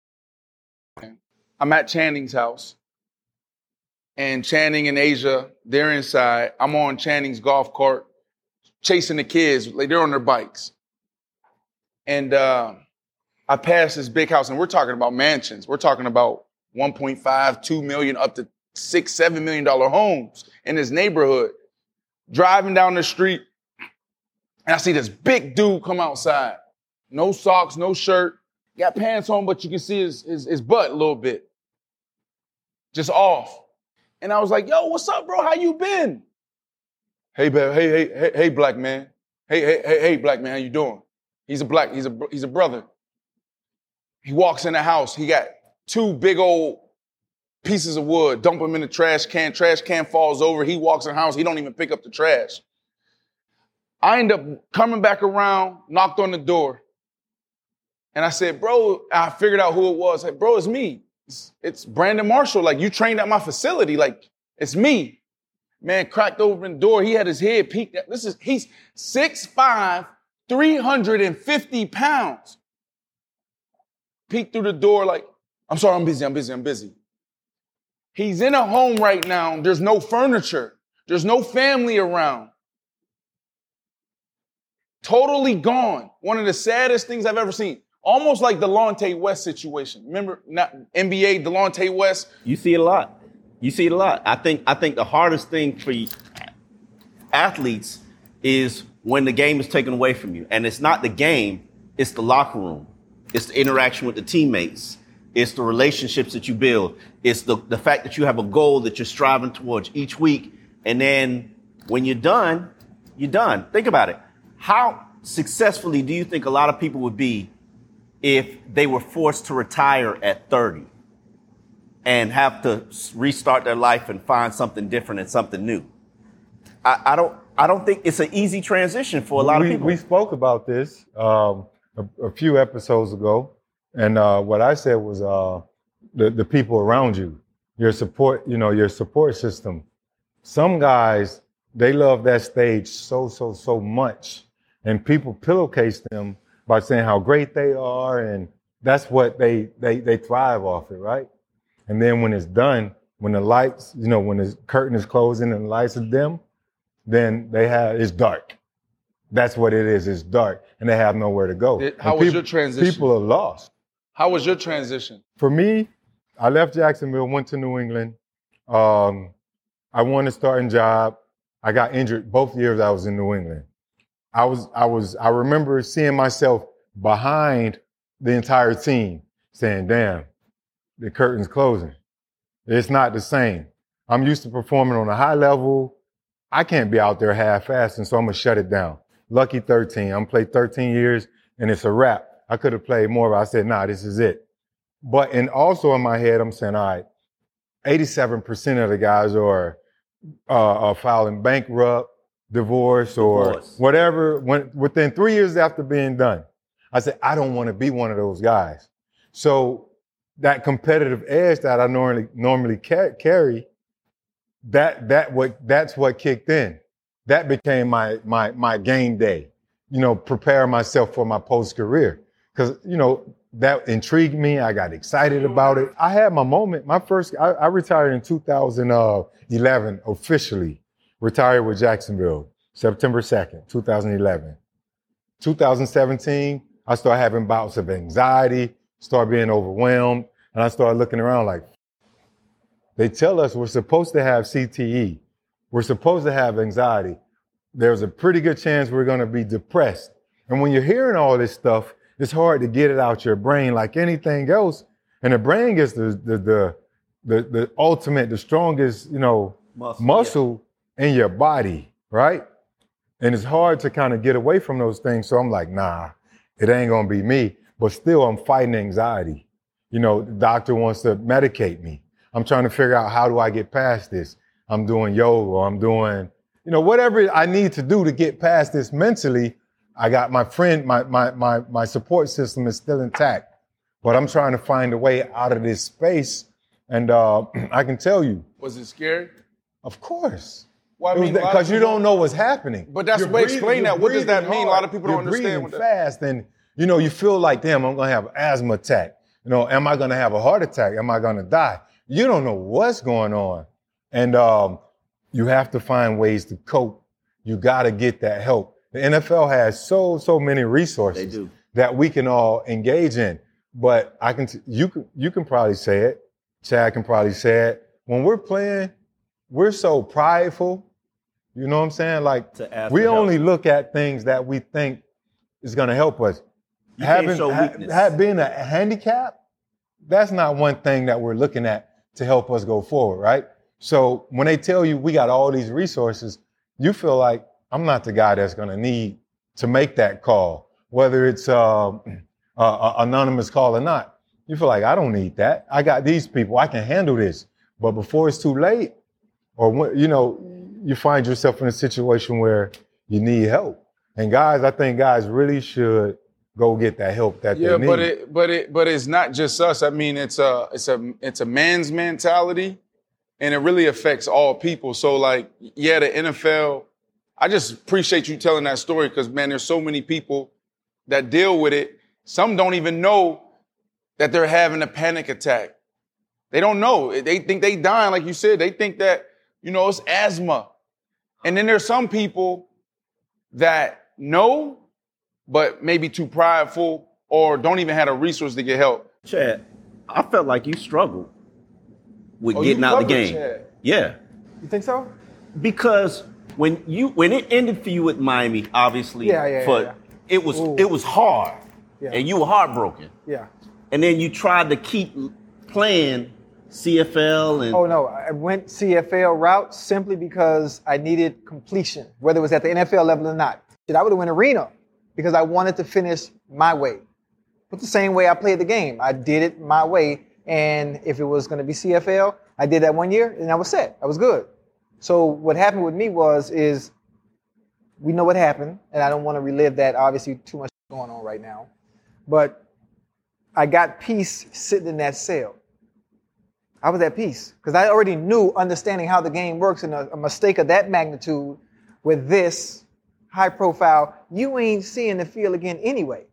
I'm at Channing's house. And Channing and Asia, they're inside. I'm on Channing's golf cart, chasing the kids. Like they're on their bikes. And uh, I pass this big house, and we're talking about mansions. We're talking about 1.5, 2 million, up to six, seven million dollar homes in this neighborhood. Driving down the street, and I see this big dude come outside. No socks, no shirt, got pants on, but you can see his, his, his butt a little bit. Just off. And I was like, yo, what's up, bro? How you been? Hey, ba- hey, hey, hey, hey, black man. Hey, hey, hey, hey, black man, how you doing? He's a black, he's a he's a brother. He walks in the house, he got two big old pieces of wood, dump them in the trash can, trash can falls over, he walks in the house, he don't even pick up the trash. I end up coming back around, knocked on the door, and I said, bro, I figured out who it was. Said, bro, it's me. It's, it's Brandon Marshall. Like, you trained at my facility. Like, it's me. Man cracked open the door. He had his head peeked at. This is, he's 6'5, 350 pounds. Peeked through the door like, I'm sorry, I'm busy, I'm busy, I'm busy. He's in a home right now. There's no furniture. There's no family around. Totally gone. One of the saddest things I've ever seen. Almost like the Delonte West situation. Remember, not NBA Delonte West. You see it a lot. You see it a lot. I think I think the hardest thing for athletes is when the game is taken away from you. And it's not the game, it's the locker room. It's the interaction with the teammates. It's the relationships that you build. It's the, the fact that you have a goal that you're striving towards each week. And then when you're done, you're done. Think about it. How successfully do you think a lot of people would be if they were forced to retire at 30 and have to restart their life and find something different and something new? I, I don't. I don't think it's an easy transition for a lot we, of people. We spoke about this um, a, a few episodes ago, and uh, what I said was uh, the the people around you, your support, you know, your support system. Some guys they love that stage so so so much, and people pillowcase them by saying how great they are, and that's what they they they thrive off it, right? And then when it's done, when the lights, you know, when the curtain is closing and the lights are dim, then they have it's dark. That's what it is. It's dark, and they have nowhere to go. It- how And was your transition? People are lost. How was your transition? For me, I left Jacksonville, went to New England. Um, I wanted to start a starting job. I got injured both years I was in New England. I was, I was, I remember seeing myself behind the entire team, saying, "Damn, the curtain's closing. It's not the same. I'm used to performing on a high level. I can't be out there half-assed, and so I'm gonna shut it down. Lucky 13. I'm played 13 years, and it's a wrap. I could have played more, but I said, "Nah, this is it." But and also in my head, I'm saying, "All right, 87% of the guys are uh, are filing bankrupt, divorce, or Divorce. whatever. When within three years after being done, I said, I don't want to be one of those guys. So that competitive edge that I normally normally ca- carry, that that what that's what kicked in. That became my my my game day. You know, prepare myself for my post career because you know that intrigued me. I got excited about it. I had my moment. My first, I, I retired in 2011 uh, officially. Retired with Jacksonville, September 2nd, 2011. 2017, I started having bouts of anxiety, started being overwhelmed, and I started looking around like, they tell us we're supposed to have CTE. We're supposed to have anxiety. There's a pretty good chance we're going to be depressed. And when you're hearing all this stuff, it's hard to get it out your brain like anything else. And the brain gets the the the the, the ultimate, the strongest, you know, Muscle, muscle in your body, right? And it's hard to kind of get away from those things. So I'm like, nah, it ain't gonna be me. But still, I'm fighting anxiety. You know, the doctor wants to medicate me. I'm trying to figure out how do I get past this. I'm doing yoga, I'm doing, you know, whatever I need to do to get past this mentally. I got my friend, my my my my support system is still intact, but I'm trying to find a way out of this space. And uh, [clears throat] I can tell you, Was it scary? of course. Well, I mean, a lot of because you don't know what's happening. But that's You're what- explain that. What does that breathing mean? A lot of people don't You're understand breathing what that- fast, and you know you feel like, damn, I'm gonna have an asthma attack. You know, am I gonna have a heart attack? Am I gonna die? You don't know what's going on, and um, you have to find ways to cope. You got to get that help. The NFL has so so many resources They do. that we can all engage in. But I can t- you can you can probably say it. Chad can probably say it. When we're playing, we're so prideful. You know what I'm saying? Like we for help. only look at things that we think is going to help us. You show ha- ha- being a handicap, that's not one thing that we're looking at to help us go forward, right? So when they tell you we got all these resources, you feel like I'm not the guy that's going to need to make that call, whether it's uh, anonymous call or not. You feel like I don't need that. I got these people. I can handle this. But before it's too late, or when, you know, mm-hmm. you find yourself in a situation where you need help. And guys, I think guys really should go get that help that Yeah, they need. Yeah but it, but it, but it's not just us. I mean, it's a, it's a, it's a man's mentality, and it really affects all people. So, like, yeah, the NFL. I just appreciate you telling that story because, man, there's so many people that deal with it. Some don't even know that they're having a panic attack. They don't know. They think they dying, like you said. They think that you know it's asthma, and then there's some people that know but maybe too prideful or don't even have a resource to get help. Chad, I felt like you struggled with Oh, getting out the game. Chad. Yeah, You think so? because when you when it ended for you with Miami, obviously, Yeah, yeah, for, yeah, yeah. it was Ooh. it was hard, Yeah. and you were heartbroken. Yeah. And then you tried to keep playing CFL and Oh no, I went CFL route simply because I needed completion, whether it was at the NFL level or not. Shit, I would have went arena because I wanted to finish my way. But the same way I played the game, I did it my way. And if it was going to be CFL, I did that one year, and I was set. I was good. So what happened with me was is we know what happened, and I don't want to relive that. Obviously, too much going on right now, but I got peace sitting in that cell. I was at peace because I already knew understanding how the game works and a, a mistake of that magnitude with this high profile, you ain't seeing the field again anyway.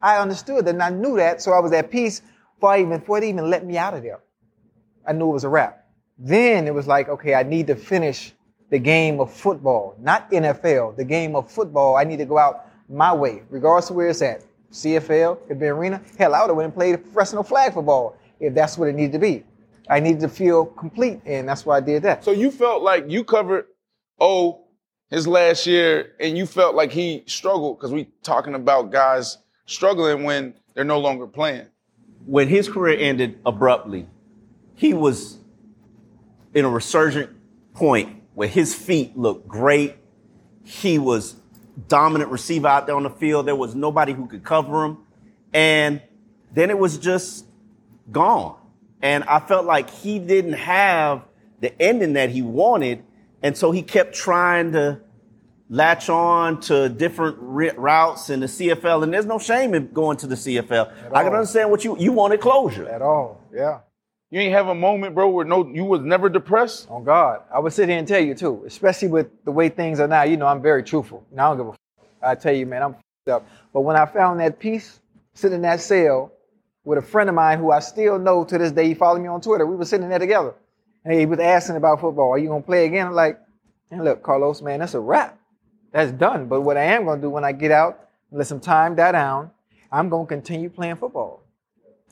I understood that and I knew that, so I was at peace before, I even, before they even let me out of there. I knew it was a wrap. Then it was like, okay, I need to finish the game of football, not NFL, the game of football. I need to go out my way, regardless of where it's at. CFL, could be arena. Hell, I would have went and played professional flag football if that's what it needed to be. I needed to feel complete, and that's why I did that. So you felt like you covered O his last year, and you felt like he struggled because we talking about guys struggling when they're no longer playing. When his career ended abruptly, he was in a resurgent point where his feet looked great. He was dominant receiver out there on the field. There was nobody who could cover him. And then it was just gone. And I felt like he didn't have the ending that he wanted. And so he kept trying to latch on to different routes in the CFL. And there's no shame in going to the CFL. I can understand what you, you wanted closure. At all. Yeah. You ain't have a moment, bro, where no you was never depressed? On God. I would sit here and tell you too, especially with the way things are now. You know, I'm very truthful. Now I don't give a f- I tell you, man, I'm up. But when I found that peace sitting in that cell with a friend of mine who I still know to this day, he followed me on Twitter. We were sitting there together. And he was asking about football. Are you gonna play again? I'm like, and look, Carlos, man, that's a wrap. That's done. But what I am gonna do when I get out, let some time die down, I'm gonna continue playing football.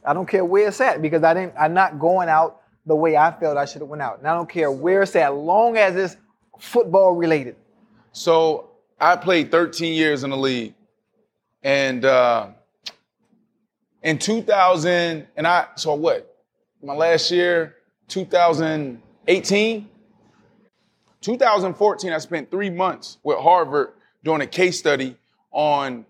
I don't care where it's at because I didn't. I'm not going out the way I felt I should have went out, and I don't care where it's at, long as it's football related. So I played 13 years in the league, and uh, in 2000, and I so what? My last year, 2018, 2014, I spent three months with Harvard doing a case study on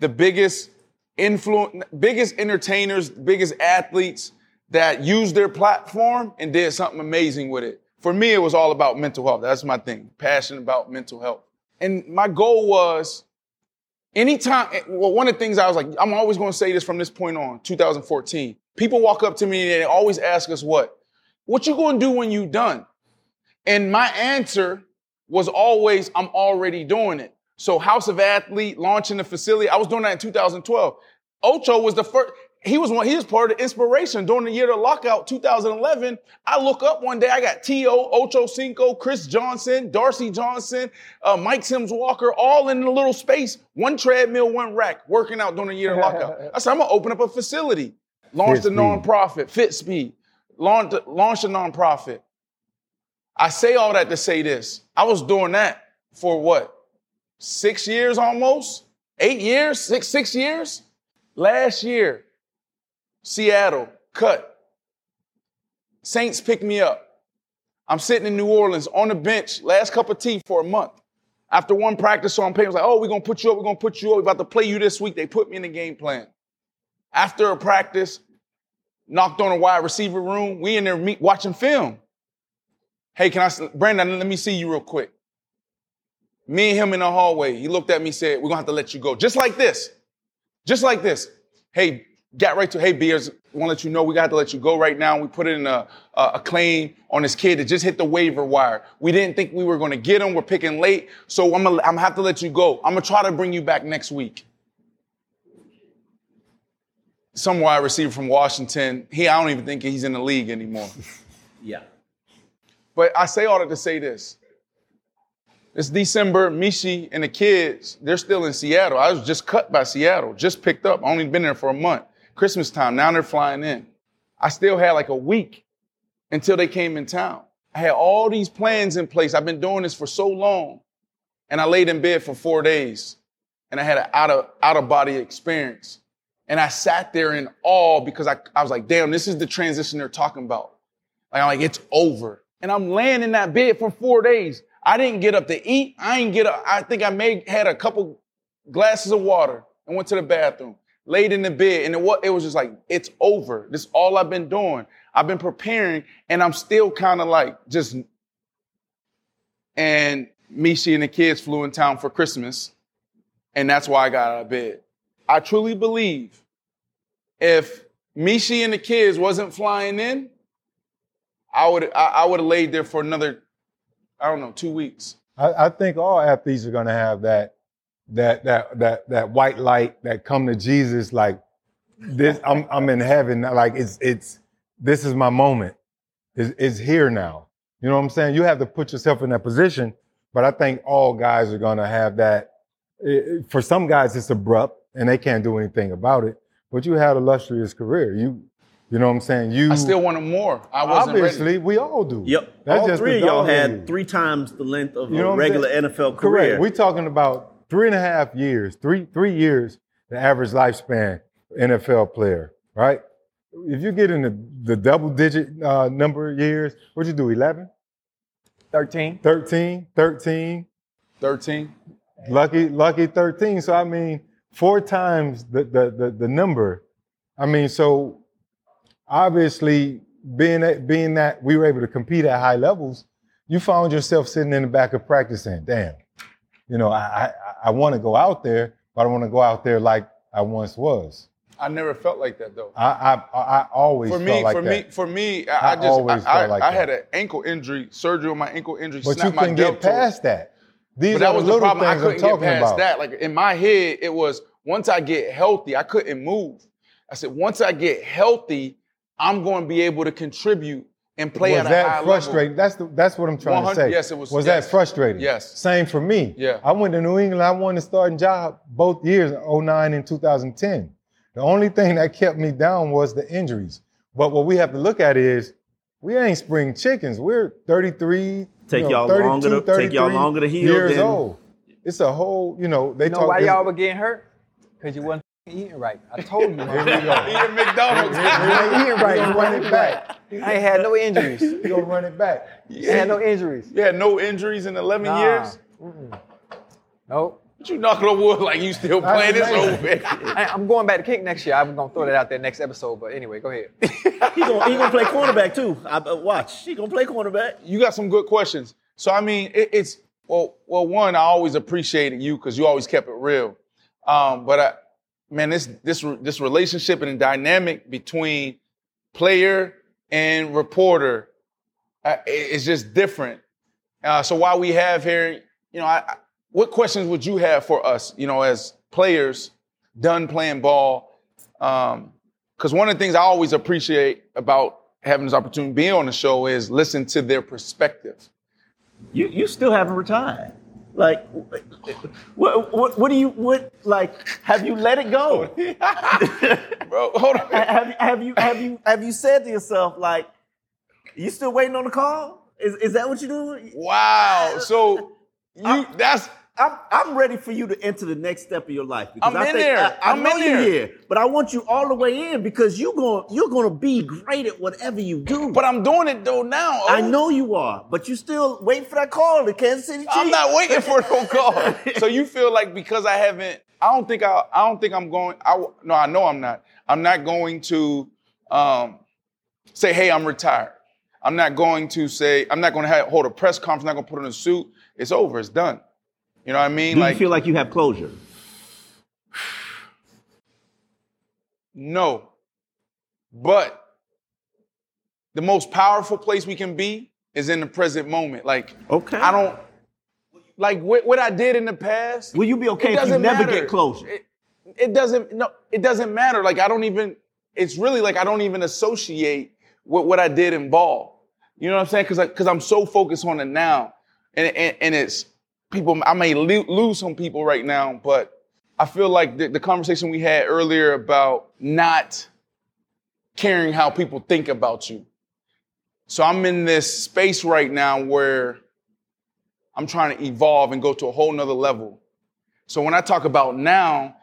the biggest influence, biggest entertainers, biggest athletes that used their platform and did something amazing with it. For me, it was all about mental health. That's my thing. Passionate about mental health. And my goal was anytime, eh, well, one of the things I was like, I'm always going to say this from this point on, 2014. People walk up to me and they always ask us what? What you going to do when you done? And my answer was always, I'm already doing it. So House of Athlete launching the facility, I was doing that in 2012. Ocho was the first, he was one, he was part of the inspiration during the year of the lockout, 2011. I look up one day, I got T.O., Ocho Cinco, Chris Johnson, Darcy Johnson, uh, Mike Sims Walker, all in a little space, one treadmill, one rack, working out during the year of lockout. [laughs] I said, I'm gonna open up a facility, launch the nonprofit, Fit Speed, launch, launch a nonprofit. I say all that to say this. I was doing that for what? Six years almost? Eight years? Six, six years? Last year, Seattle, cut. Saints pick me up. I'm sitting in New Orleans on the bench, last cup of tea for a month. After one practice, paying, I was like, oh, we're gonna put you up, we're gonna put you up, we're about to play you this week. They put me in the game plan. After a practice, knocked on a wide receiver room, we in there meet, watching film. Hey, can I, Brandon, let me see you real quick. Me and him in the hallway. He looked at me, said, we're gonna have to let you go. Just like this. Just like this. Hey, got right to, hey, Beers, want to let you know we got to let you go right now. We put in a, a, claim on this kid that just hit the waiver wire. We didn't think we were going to get him. We're picking late. So I'm going to have to let you go. I'm going to try to bring you back next week. Some wide receiver from Washington. He, I don't even think he's in the league anymore. [laughs] yeah. But I say all that to say this. It's December. Michi and the kids, they're still in Seattle. I was just cut by Seattle, just picked up. I only been there for a month. Christmas time. Now they're flying in. I still had like a week until they came in town. I had all these plans in place. I've been doing this for so long. And I laid in bed for four days and I had an out of, out of body experience. And I sat there in awe because I, I was like, damn, this is the transition they're talking about. Like, I'm like, it's over. And I'm laying in that bed for four days. I didn't get up to eat. I didn't get up. I think I may had a couple glasses of water and went to the bathroom laid in the bed, and it was, it was just like, it's over. This is all I've been doing. I've been preparing, and I'm still kind of like just. And Michi and the kids flew in town for Christmas, and that's why I got out of bed. I truly believe if Michi and the kids wasn't flying in, I would I, I would have laid there for another, I don't know, two weeks. I, I think all athletes are going to have that that that that that white light that come to Jesus like this I'm I'm in heaven like it's it's this is my moment. It's, it's here now. You know what I'm saying? You have to put yourself in that position, but I think all guys are going to have that it- for some guys it's abrupt and they can't do anything about it, but you had a illustrious career. You you know what I'm saying? You I still wanted more. I wasn't obviously ready. we all do. Yep. That's All just three of y'all had three times the length of You know a regular saying? NFL Correct. career. We're talking about three and a half years, three three years, the average lifespan NFL player, right? If you get in the, the double digit uh, number of years, what'd you do? 11, 13. 13, 13, 13. lucky, lucky 13. So I mean, four times the the the, the number. I mean, so obviously being that being that we were able to compete at high levels, you found yourself sitting in the back of practice saying, damn, you know, I I, I want to go out there, but I don't want to go out there like I once was. I never felt like that though. I I, I I always For felt me, like for that. me, for me, I, I I just always I, felt like I, I had an ankle injury, surgery on my ankle injury. but you couldn't get past that. These but that was the problem. I couldn't get talking past about. that. Like in my head, it was once I get healthy, I couldn't move. I said, once I get healthy, I'm going to be able to contribute and play was at a that high frustrating? That's the, that's what I'm trying to say. yes, it was- Was yes. that frustrating? Yes. Same for me. Yeah. I went to New England. I won the starting job both years, 09 and 2010. The only thing that kept me down was the injuries. But what we have to look at is we ain't spring chickens. We're 33. Take you know, y'all 32, longer to- take y'all 33 longer to heal Years than- old. It's a whole, you know, they You know talk. why y'all were getting hurt? Because you wasn't eating right. I told you. Here we go. Eating McDonald's. You ain't eating right. We You gonna run it back. I ain't had no injuries. We gonna run it back. I ain't had no injuries. You had no injuries in 11 Nah. years. Nope. But you knocking on wood like you still That's playing this amazing. over. I, I'm going back to kick next year. I'm gonna throw that out there next episode. But anyway, go ahead. [laughs] He gonna, he gonna play cornerback too. I, uh, watch. He gonna play cornerback. you got some good questions. So I mean, it, it's well, well, one, I always appreciated you because you always kept it real. Um, but I, man, this this this relationship and dynamic between player and reporter uh, it's just different. Uh, so while we have here, you know, I, I- what questions would you have for us? You know, as players done playing ball. Because one of the things I always appreciate about having this opportunity being on the show is listen to their perspective. You you still haven't retired. Like, what what what do you what like? Have you let it go? [laughs] Bro, hold on. have, have you have you have you said to yourself like, you still waiting on the call? Is is that what you're doing? Wow. So you that's I'm I'm ready for you to enter the next step of your life because I'm I in think there. I, I I'm know in you're there. here, but I want you all the way in because you're going you're gonna be great at whatever you do. but I'm doing it though now. I oh. know you are, but you still waiting for that call to Kansas City Chiefs. I'm not waiting for no call. so you [laughs] feel like because I haven't, I don't think I, I don't think I'm going. I no, I know I'm not. I'm not going to um, say, hey, I'm retired. I'm not going to say, I'm not going to hold a press conference. I'm not going to put on a suit. It's over. It's done. You know what I mean? Do like you feel like you have closure? no, but the most powerful place we can be is in the present moment. Like Okay. I don't like what, what I did in the past. Will you be okay if you doesn't never matter. get closure? It, it doesn't no, it doesn't matter. Like I don't even. It's really like I don't even associate with what I did in ball. You know what I'm saying? Because because I'm so focused on it now, and and, and it's people. I may lose some people right now, but I feel like the, the conversation we had earlier about not caring how people think about you. So I'm in this space right now where I'm trying to evolve and go to a whole nother level. So when I talk about now,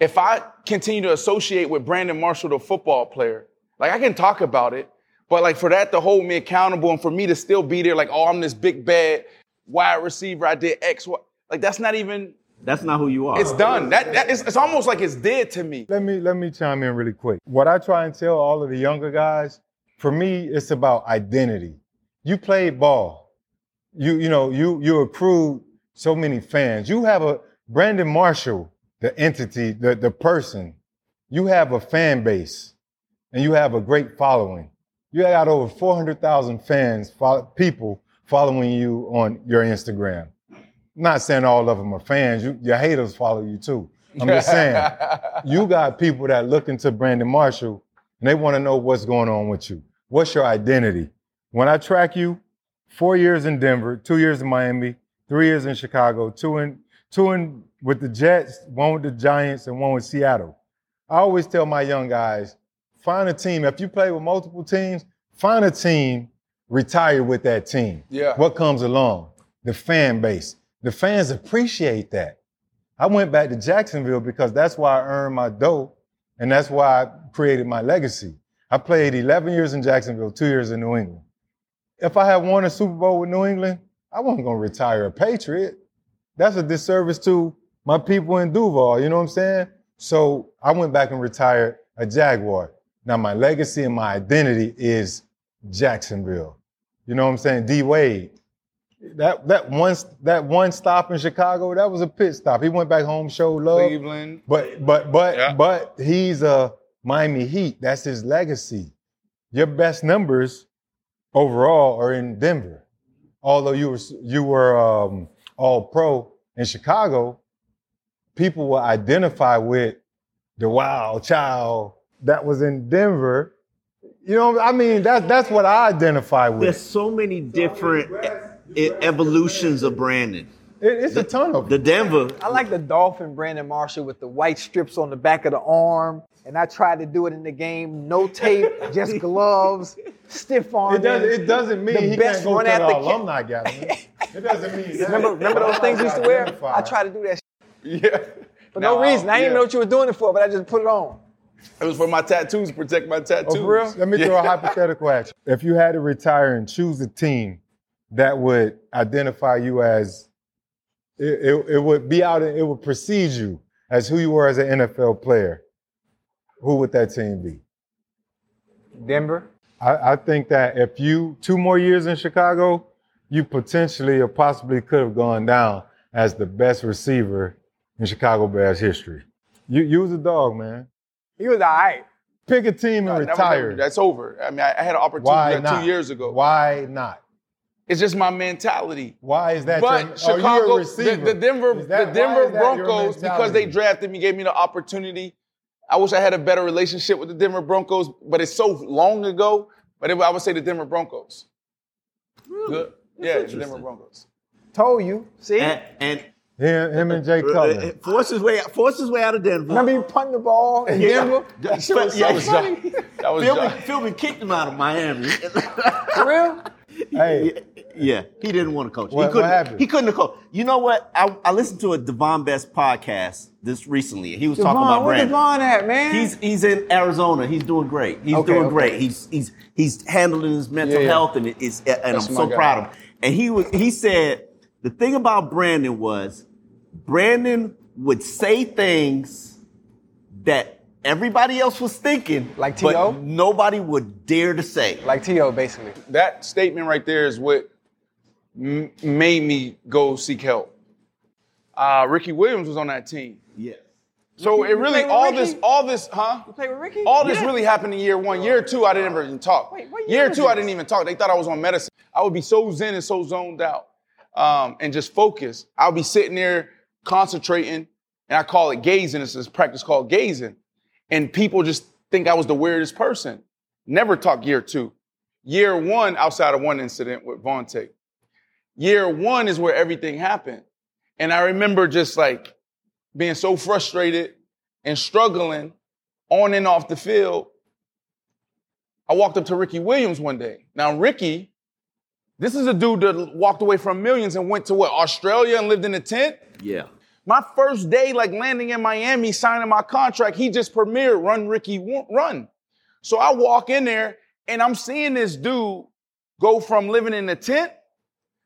if I continue to associate with Brandon Marshall, the football player, like I can talk about it, but like for that to hold me accountable and for me to still be there, like, oh, I'm this big bad wide receiver, I did X, Y, like that's not even, That's not who you are. it's done. That, that it's, it's almost like it's dead to me. Let me let me chime in really quick. What I try and tell all of the younger guys, for me, it's about identity. You played ball. You you know you you accrued so many fans. You have a Brandon Marshall, the entity, the the person. You have a fan base, and you have a great following. You got over four hundred thousand fans, people following you on your Instagram. not saying all of them are fans. You, your haters follow you too. I'm just saying, [laughs] you got people that look into Brandon Marshall and they want to know what's going on with you. What's your identity? When I track you, four years in Denver, two years in Miami, three years in Chicago, two in two in with the Jets, one with the Giants, and one with Seattle. I always tell my young guys, find a team. If you play with multiple teams, find a team, retire with that team. Yeah. What comes along? The fan base. The fans appreciate that. I went back to Jacksonville because that's why I earned my dough and that's why I created my legacy. I played 11 years in Jacksonville, two years in New England. If I had won a Super Bowl with New England, I wasn't going to retire a Patriot. That's a disservice to my people in Duval, you know what I'm saying? So I went back and retired a Jaguar. Now my legacy and my identity is Jacksonville. You know what I'm saying? D Wade. That that one that one stop in Chicago, that was a pit stop. He went back home, showed love. Cleveland. But but but Yeah. but he's a Miami Heat. That's his legacy. Your best numbers overall are in Denver. Although you were you were um, all pro in Chicago, people will identify with the wild child that was in Denver. You know, I mean, that's that's what I identify with. There's so many different e- evolutions of Brandon. It- it's a ton of The Denver, I like the Dolphin Brandon Marshall with the white strips on the back of the arm. And I tried to do it in the game. No tape, [laughs] just gloves, stiff arm. It, does, it doesn't mean The he best can't go run to at the the alumni [laughs] gathering. It doesn't mean that. Remember, remember those things we used to wear? I tried to do that shit [laughs] Yeah. for no reason. I didn't even know what you were doing it for, but I just put it on. It was for my tattoos, protect my tattoos. Oh, for real? Let me throw a hypothetical at you. If you had to retire and choose a team that would identify you as, it, it, it would be out, it would precede you as who you were as an NFL player, who would that team be? Denver. I, I think that if you, two more years in Chicago, you potentially or possibly could have gone down as the best receiver in Chicago Bears history. You, you was a dog, man. He was all right. Pick a team and Never- never- retire. That's over. I mean, I, I had an opportunity Why two years ago. Why not? It's just my mentality. Why is that? But your, oh, are you a Chicago, the, the Denver, that- the Denver why is that your Broncos, because they drafted me, gave me the opportunity. I wish I had a better relationship with the Denver Broncos, but it's so long ago. But it, I would say the Denver Broncos. Good. Yeah, the Denver. Broncos. Told you. See? and, and Him, him and Jay uh, Cutler. forced his way forced his way out of Denver. Remember he punting the ball in Yeah. Denver? That shit was, that was, funny. that was Philbin, Philbin kicked him out of Miami. [laughs] For real? Hey, yeah, he didn't want to coach. What- he couldn't, what happened? He couldn't have coached. You know what? I, I listened to a Davone Bess podcast this recently. He was talking Davone, about where Brandon. Davone at, man? He's he's in Arizona. He's doing great. He's Okay, doing okay. great. He's he's he's handling his mental Yeah, yeah. health and it's and That's I'm so guy. proud of him. And he was he said the thing about Brandon was Brandon would say things that everybody else was thinking, Like but T.O.? nobody would dare to say. like T.O. basically. that statement right there is what m- made me go seek help. Uh, Ricky Williams was on that team. yeah. So it really, all Ricky? this, all this, huh? You play with Ricky? All this really happened in year one. Year two, I didn't even talk. Wait, what year year is two, I didn't even talk. They thought I was on medicine. I would be so zen and so zoned out um, and just focus. I'll be sitting there concentrating, and I call it gazing. It's this practice called gazing. And people just think I was the weirdest person. Never talk year two. Year one, outside of one incident with Vontae. Year one is where everything happened. And I remember just like being so frustrated and struggling on and off the field. I walked up to Ricky Williams one day. Now, Ricky, this is a dude that walked away from millions and went to what, Australia and lived in a tent? Yeah. My first day, like landing in Miami, signing my contract, he just premiered Run Ricky Run. So I walk in there and I'm seeing this dude go from living in a tent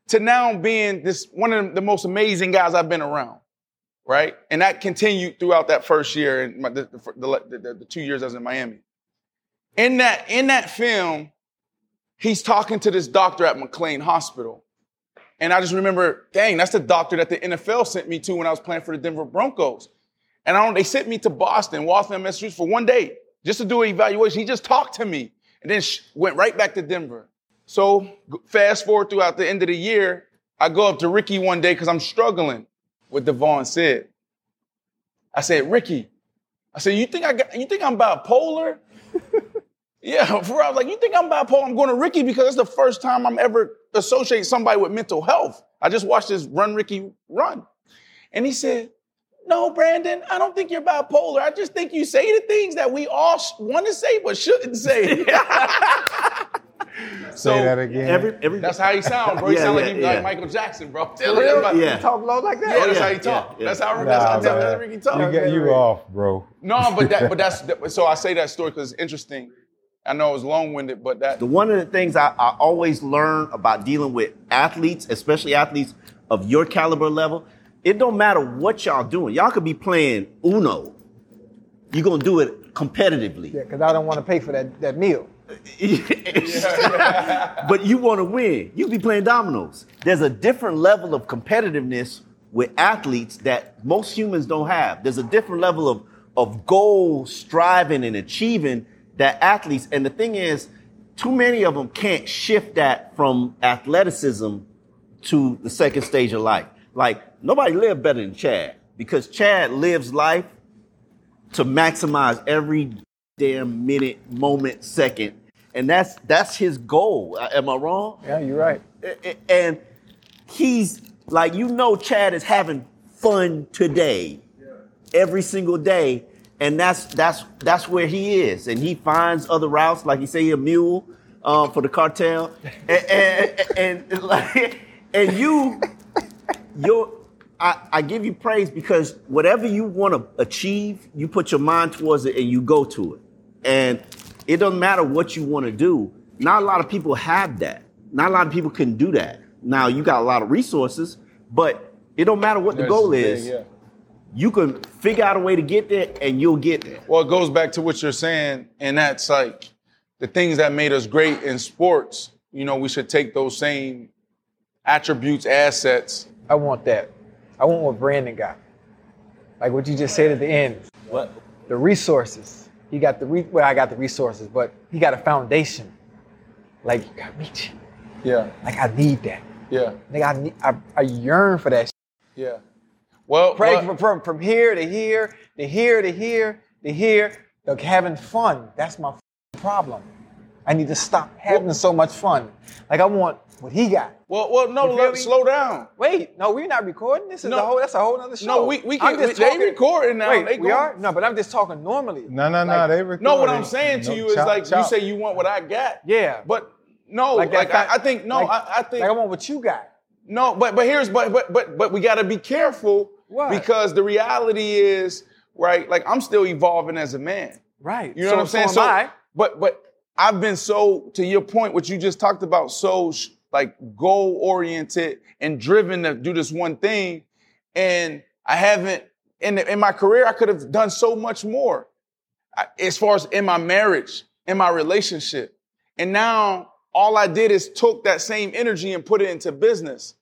to now being this one of the most amazing guys I've been around, right? And that continued throughout that first year and the, the, the, the, the two years I was in Miami. In that in that film, he's talking to this doctor at McLean Hospital. And I just remember, dang, that's the doctor that the NFL sent me to when I was playing for the Denver Broncos. And I don't, they sent me to Boston, Waltham, Massachusetts for one day just to do an evaluation. He just talked to me and then went right back to Denver. So fast forward throughout the end of the year, I go up to Ricky one day because I'm struggling with Davone said. I said, Ricky, I said, you think I got, you think I'm bipolar? Yeah, [laughs] for real. I was like, you think I'm bipolar? I'm going to Ricky because it's the first time I'm ever associating somebody with mental health. I just watched this Run Ricky run. And he said, no, Brandon, I don't think you're bipolar. I just think you say the things that we all sh- want to say but shouldn't say. [laughs] [laughs] Say that again. Every, every, That's how he sound, bro. He Yeah, sound yeah, like he yeah. like Michael Jackson, bro. For Tell you real? about- Yeah. You talk low like that? Yeah, that's Yeah, how he talk. yeah, yeah. That's how Nah, that's how man. that's Ricky talk. You, get, you off, bro. No, but that, but that's that- so I say that story because it's interesting. I know it was long winded, but that the one of the things I, I always learn about dealing with athletes, especially athletes of your caliber level, it don't matter what y'all doing. Y'all could be playing Uno. You're gonna do it competitively. Yeah, because I don't want to pay for that, that meal. [laughs] but you want to win. You be playing dominoes. There's a different level of competitiveness with athletes that most humans don't have. There's a different level of of goal striving and achieving that athletes. And the thing is, too many of them can't shift that from athleticism to the second stage of life. Like nobody lived better than Chad because Chad lives life to maximize every damn minute, moment, second, and that's that's his goal. Am I wrong? Yeah, you're right. And he's like, you know, Chad is having fun today, every single day, and that's that's that's where he is, and he finds other routes, like you say, he a mule um, for the cartel, and, and, and, [laughs] like, and you, your. I, I give you praise because whatever you want to achieve, you put your mind towards it and you go to it. And it doesn't matter what you want to do. Not a lot of people have that. Not a lot of people can do that. Now you got a lot of resources, but it don't matter what the That's goal the thing, is. yeah. You can figure out a way to get there and you'll get there. Well, it goes back to what you're saying, and that's like the things that made us great in sports. You know, we should take those same attributes, assets. I want that. I want what Brandon got. Like what you just said at the end. What? The resources. He got the re- well, I got the resources, but he got a foundation. Like you got reach. Yeah, Like I need that. yeah, Nigga, I, need, I, I yearn for that. yeah. Well, Pray well, from, from from here to here, to here to here, to here. Like having fun. That's my f***ing problem. I need to stop having so much fun. Like I want what he got. well, well, no, You feel slow down. Wait, no, we're not recording. This is No. a whole. That's a whole other show. No, we- we I'm can- just they talking- recording now. Wait, They we going- are. No, but I'm just talking normally. No, no, no. Like- They record. No, what I'm saying to No, you is chop, like chop. you say you want what I got. Yeah. But no, Like like, that I, I think no, like- I, I think Like I want what you got. No, but but here's but but but but we got to be careful Why? because the reality is right. Like I'm still evolving as a man. Right. You know So- what I'm saying? So I. but but I've been so to your point, what you just talked about, so sh- like goal oriented and driven to do this one thing, and I haven't in the, in my career. I could have done so much more, I- as far as in my marriage, in my relationship, and now all I did is took that same energy and put it into business.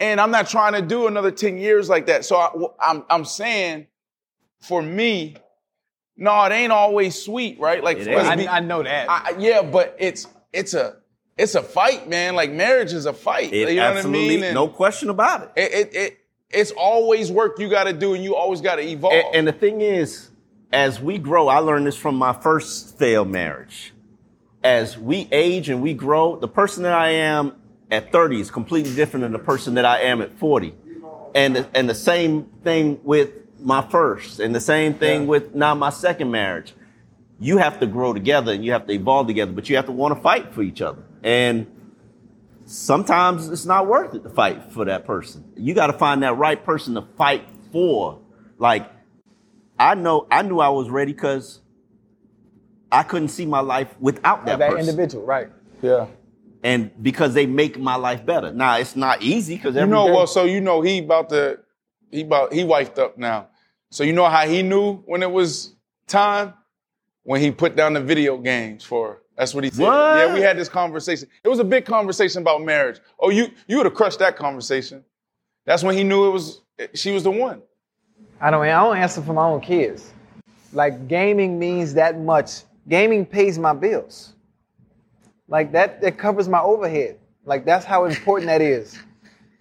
And I'm not trying to do another 10 years like that. So I, I'm, I'm saying for me, no, it ain't always sweet, right? Like, It let's ain't. be- I, I know that. I- yeah, but it's it's a it's a fight, man. Like marriage is a fight. It you know absolutely, what I mean? And no question about it. It, it, it it's always work you got to do, and you always got to evolve. And, and the thing is, as we grow, I learned this from my first failed marriage. As we age and we grow, the person that I am at 30 is completely different than the person that I am at 40. And the, and the same thing with my first, and the same thing with now my second marriage. You have to grow together and you have to evolve together, but you have to want to fight for each other. And sometimes it's not worth it to fight for that person. You got to find that right person to fight for. Like, I know, I knew I was ready because I couldn't see my life without that, that person. individual, right? yeah. And because they make my life better. Now it's not easy because You know, well, so you know he about to he about he wifed up now. So you know how he knew when it was time when he put down the video games for. That's what he said. What? Yeah, we had this conversation. It was a big conversation about marriage. Oh, you you would have crushed that conversation. That's when he knew it was she was the one. I don't. I don't answer for my own kids. Like gaming means that much. Gaming pays my bills. Like that. That covers my overhead. Like that's how important that is.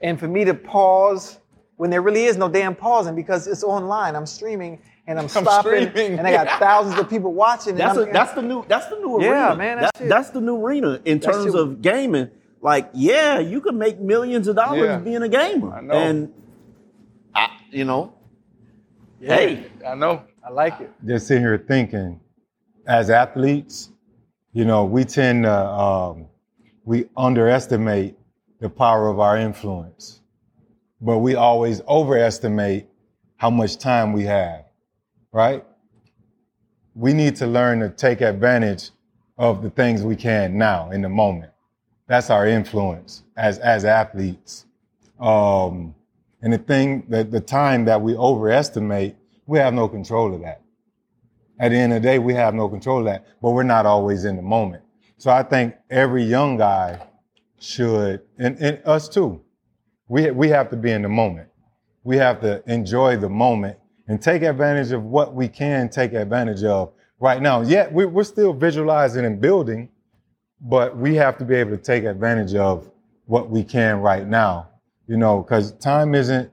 And for me to pause when there really is no damn pausing because it's online. I'm streaming and I'm [laughs] stopping, streaming. and I got [laughs] thousands of people watching. That's I'm- a, that's the new that's the new Yeah, arena. man, That- that that's the new arena in that terms shit- of gaming. Like, yeah, you can make millions of dollars Yeah. being a gamer. I know. And I, you know, hey, I know. I like it. just sitting here thinking, as athletes, you know, we tend to um, we underestimate the power of our influence, but we always overestimate how much time we have, right? We need to learn to take advantage of the things we can now in the moment. That's our influence as as athletes. Um, and the thing that the time that we overestimate, we have no control of that at the end of the day, we have no control of that, but we're not always in the moment. So I think every young guy should, and, and us too, we, we have to be in the moment. We have to enjoy the moment and take advantage of what we can take advantage of right now. Yet we, we're still visualizing and building, but we have to be able to take advantage of what we can right now, you know, because time isn't,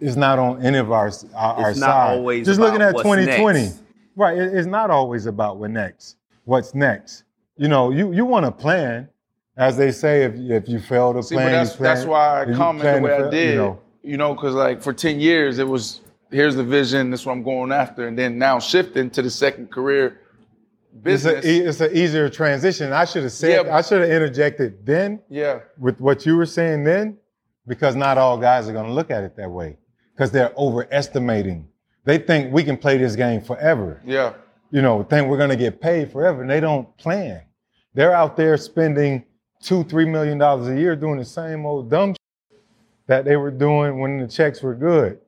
is not on any of our, our, our not side. always Just looking at what's 2020. next. Right. It's not always about what next. What's next? You know, you, you want to plan, as they say, if, if you fail to See, plan, but that's plan, that's why I commented the way I did. You know, You know, because like for ten years it was here's the vision, this is what I'm going after, and then now shifting to the second career business. it's an easier transition. I should have said, Yeah. I should have interjected then yeah, with what you were saying then, because not all guys are going to look at it that way, because they're overestimating. They think we can play this game forever. yeah, you know, think we're gonna get paid forever, and they don't plan. They're out there spending two, three million dollars a year doing the same old dumb shit that they were doing when the checks were good.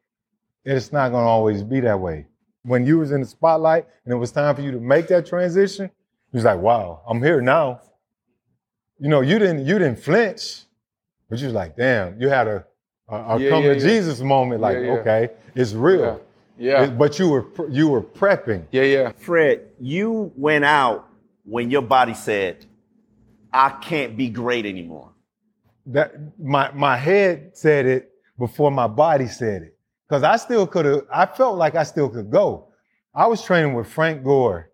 It's not gonna always be that way. When you was in the spotlight and it was time for you to make that transition, you was like, "Wow, I'm here now." You know, you didn't you didn't flinch, but you was like, "Damn!" You had a a, a Yeah, come yeah, to yeah. Jesus moment. Like, okay, it's real. Yeah, but you were you were prepping. yeah, yeah. Fred, you went out when your body said, I can't be great anymore. that my my head said it before my body said it because I still could have. I felt like I still could go. I was training with Frank Gore.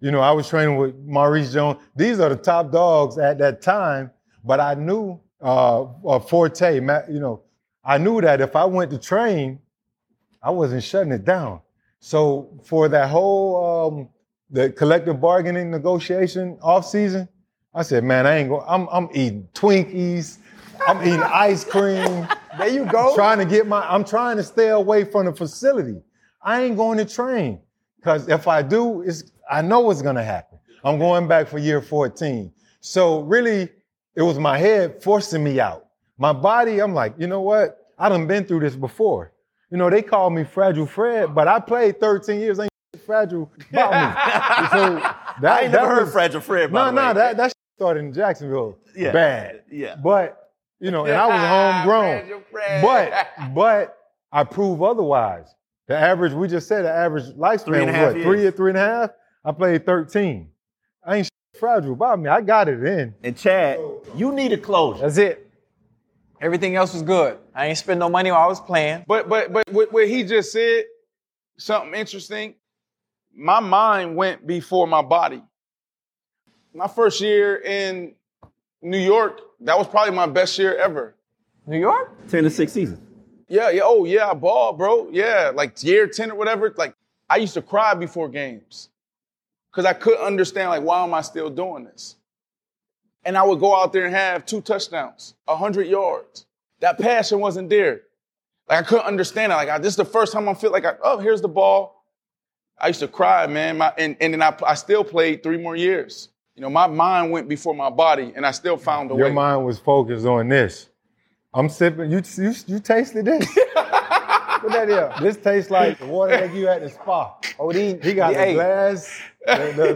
You know, I was training with Maurice Jones. These are the top dogs at that time. But I knew uh, uh, Forte. Matt, you know, I knew that if I went to train, I wasn't shutting it down. So for that whole um, the collective bargaining negotiation off season, I said, man, I ain't going. I'm I'm eating Twinkies. I'm eating ice cream. There you go. I'm trying to get my. I'm trying to stay away from the facility. I ain't going to train because if I do, it's I know what's gonna happen. I'm going back for year 14. So really, it was my head forcing me out. My body, I'm like, you know what? I done been through this before. You know, they call me Fragile Fred, but I played 13 years. Ain't fragile about me. [laughs] so that, I ain't that never heard was- Fragile Fred, No, no, way. that that shit started in Jacksonville. Yeah. Bad. Yeah. But you know, and I was [laughs] homegrown. But but I prove otherwise. The average, we just said the average lifespan Three and was what, three or three and a half? I played 13. I ain't fragile about me. I got it in. And Chad, you need a closure. That's it. Everything else was good. I ain't spend no money while I was playing. But but but what, what he just said, something interesting. My mind went before my body. My first year in New York, that was probably my best year ever. New York? 10 to 6 seasons. Yeah, yeah, oh yeah, I ball, bro. Yeah, like year 10 or whatever. Like I used to cry before games. Cause I couldn't understand, like, why am I still doing this? And I would go out there and have two touchdowns, 100 yards. That passion wasn't there. Like I couldn't understand it. Like I, this is the first time I feel like, I, oh, here's the ball. I used to cry, man. My, and, and then I, I still played three more years. You know, my mind went before my body, and I still found a Your way. Your mind was focused on this. I'm sipping. You you, you tasted this? [laughs] what that is? This tastes like the water that you had at the spa. Oh, these, He got the hey, glass, the, the,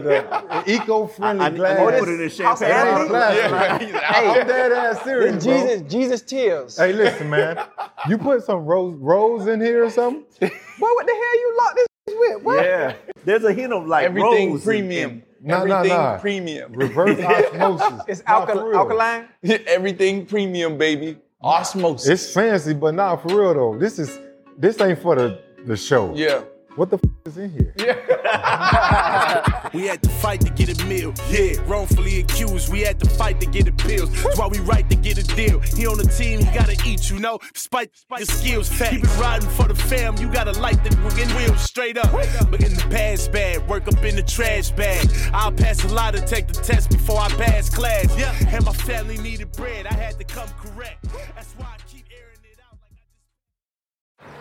the eco-friendly I, I, glass. I put it in champagne. That ain't bottle. glass, Yeah. man. [laughs] I'm dead ass serious, bro. Jesus, Jesus tears. Hey, listen, man. You put some rose rose in here or something? [laughs] Boy, what the hell you locked this with? What? Yeah. There's a hint of like Everything rose and- premium. and- Nah, nah, Everything nah. premium. Reverse [laughs] osmosis. It's Nah, alkal- alkaline? Everything premium, baby. Osmosis. It's fancy, but not for real though. This is this ain't for the the show. yeah. What the f- is in here? Yeah. [laughs] we had to fight to get a meal. Yeah, wrongfully accused. We had to fight to get the pills. That's why we right to get a deal. He on the team, he gotta eat, you know. Despite your skills, keep it riding for the fam. You gotta light the fucking wheels straight up. But in the past bad, work up in the trash bag. I'll pass a lot to take the test before I pass class. Yeah, and my family needed bread. I had to come correct. That's why I keep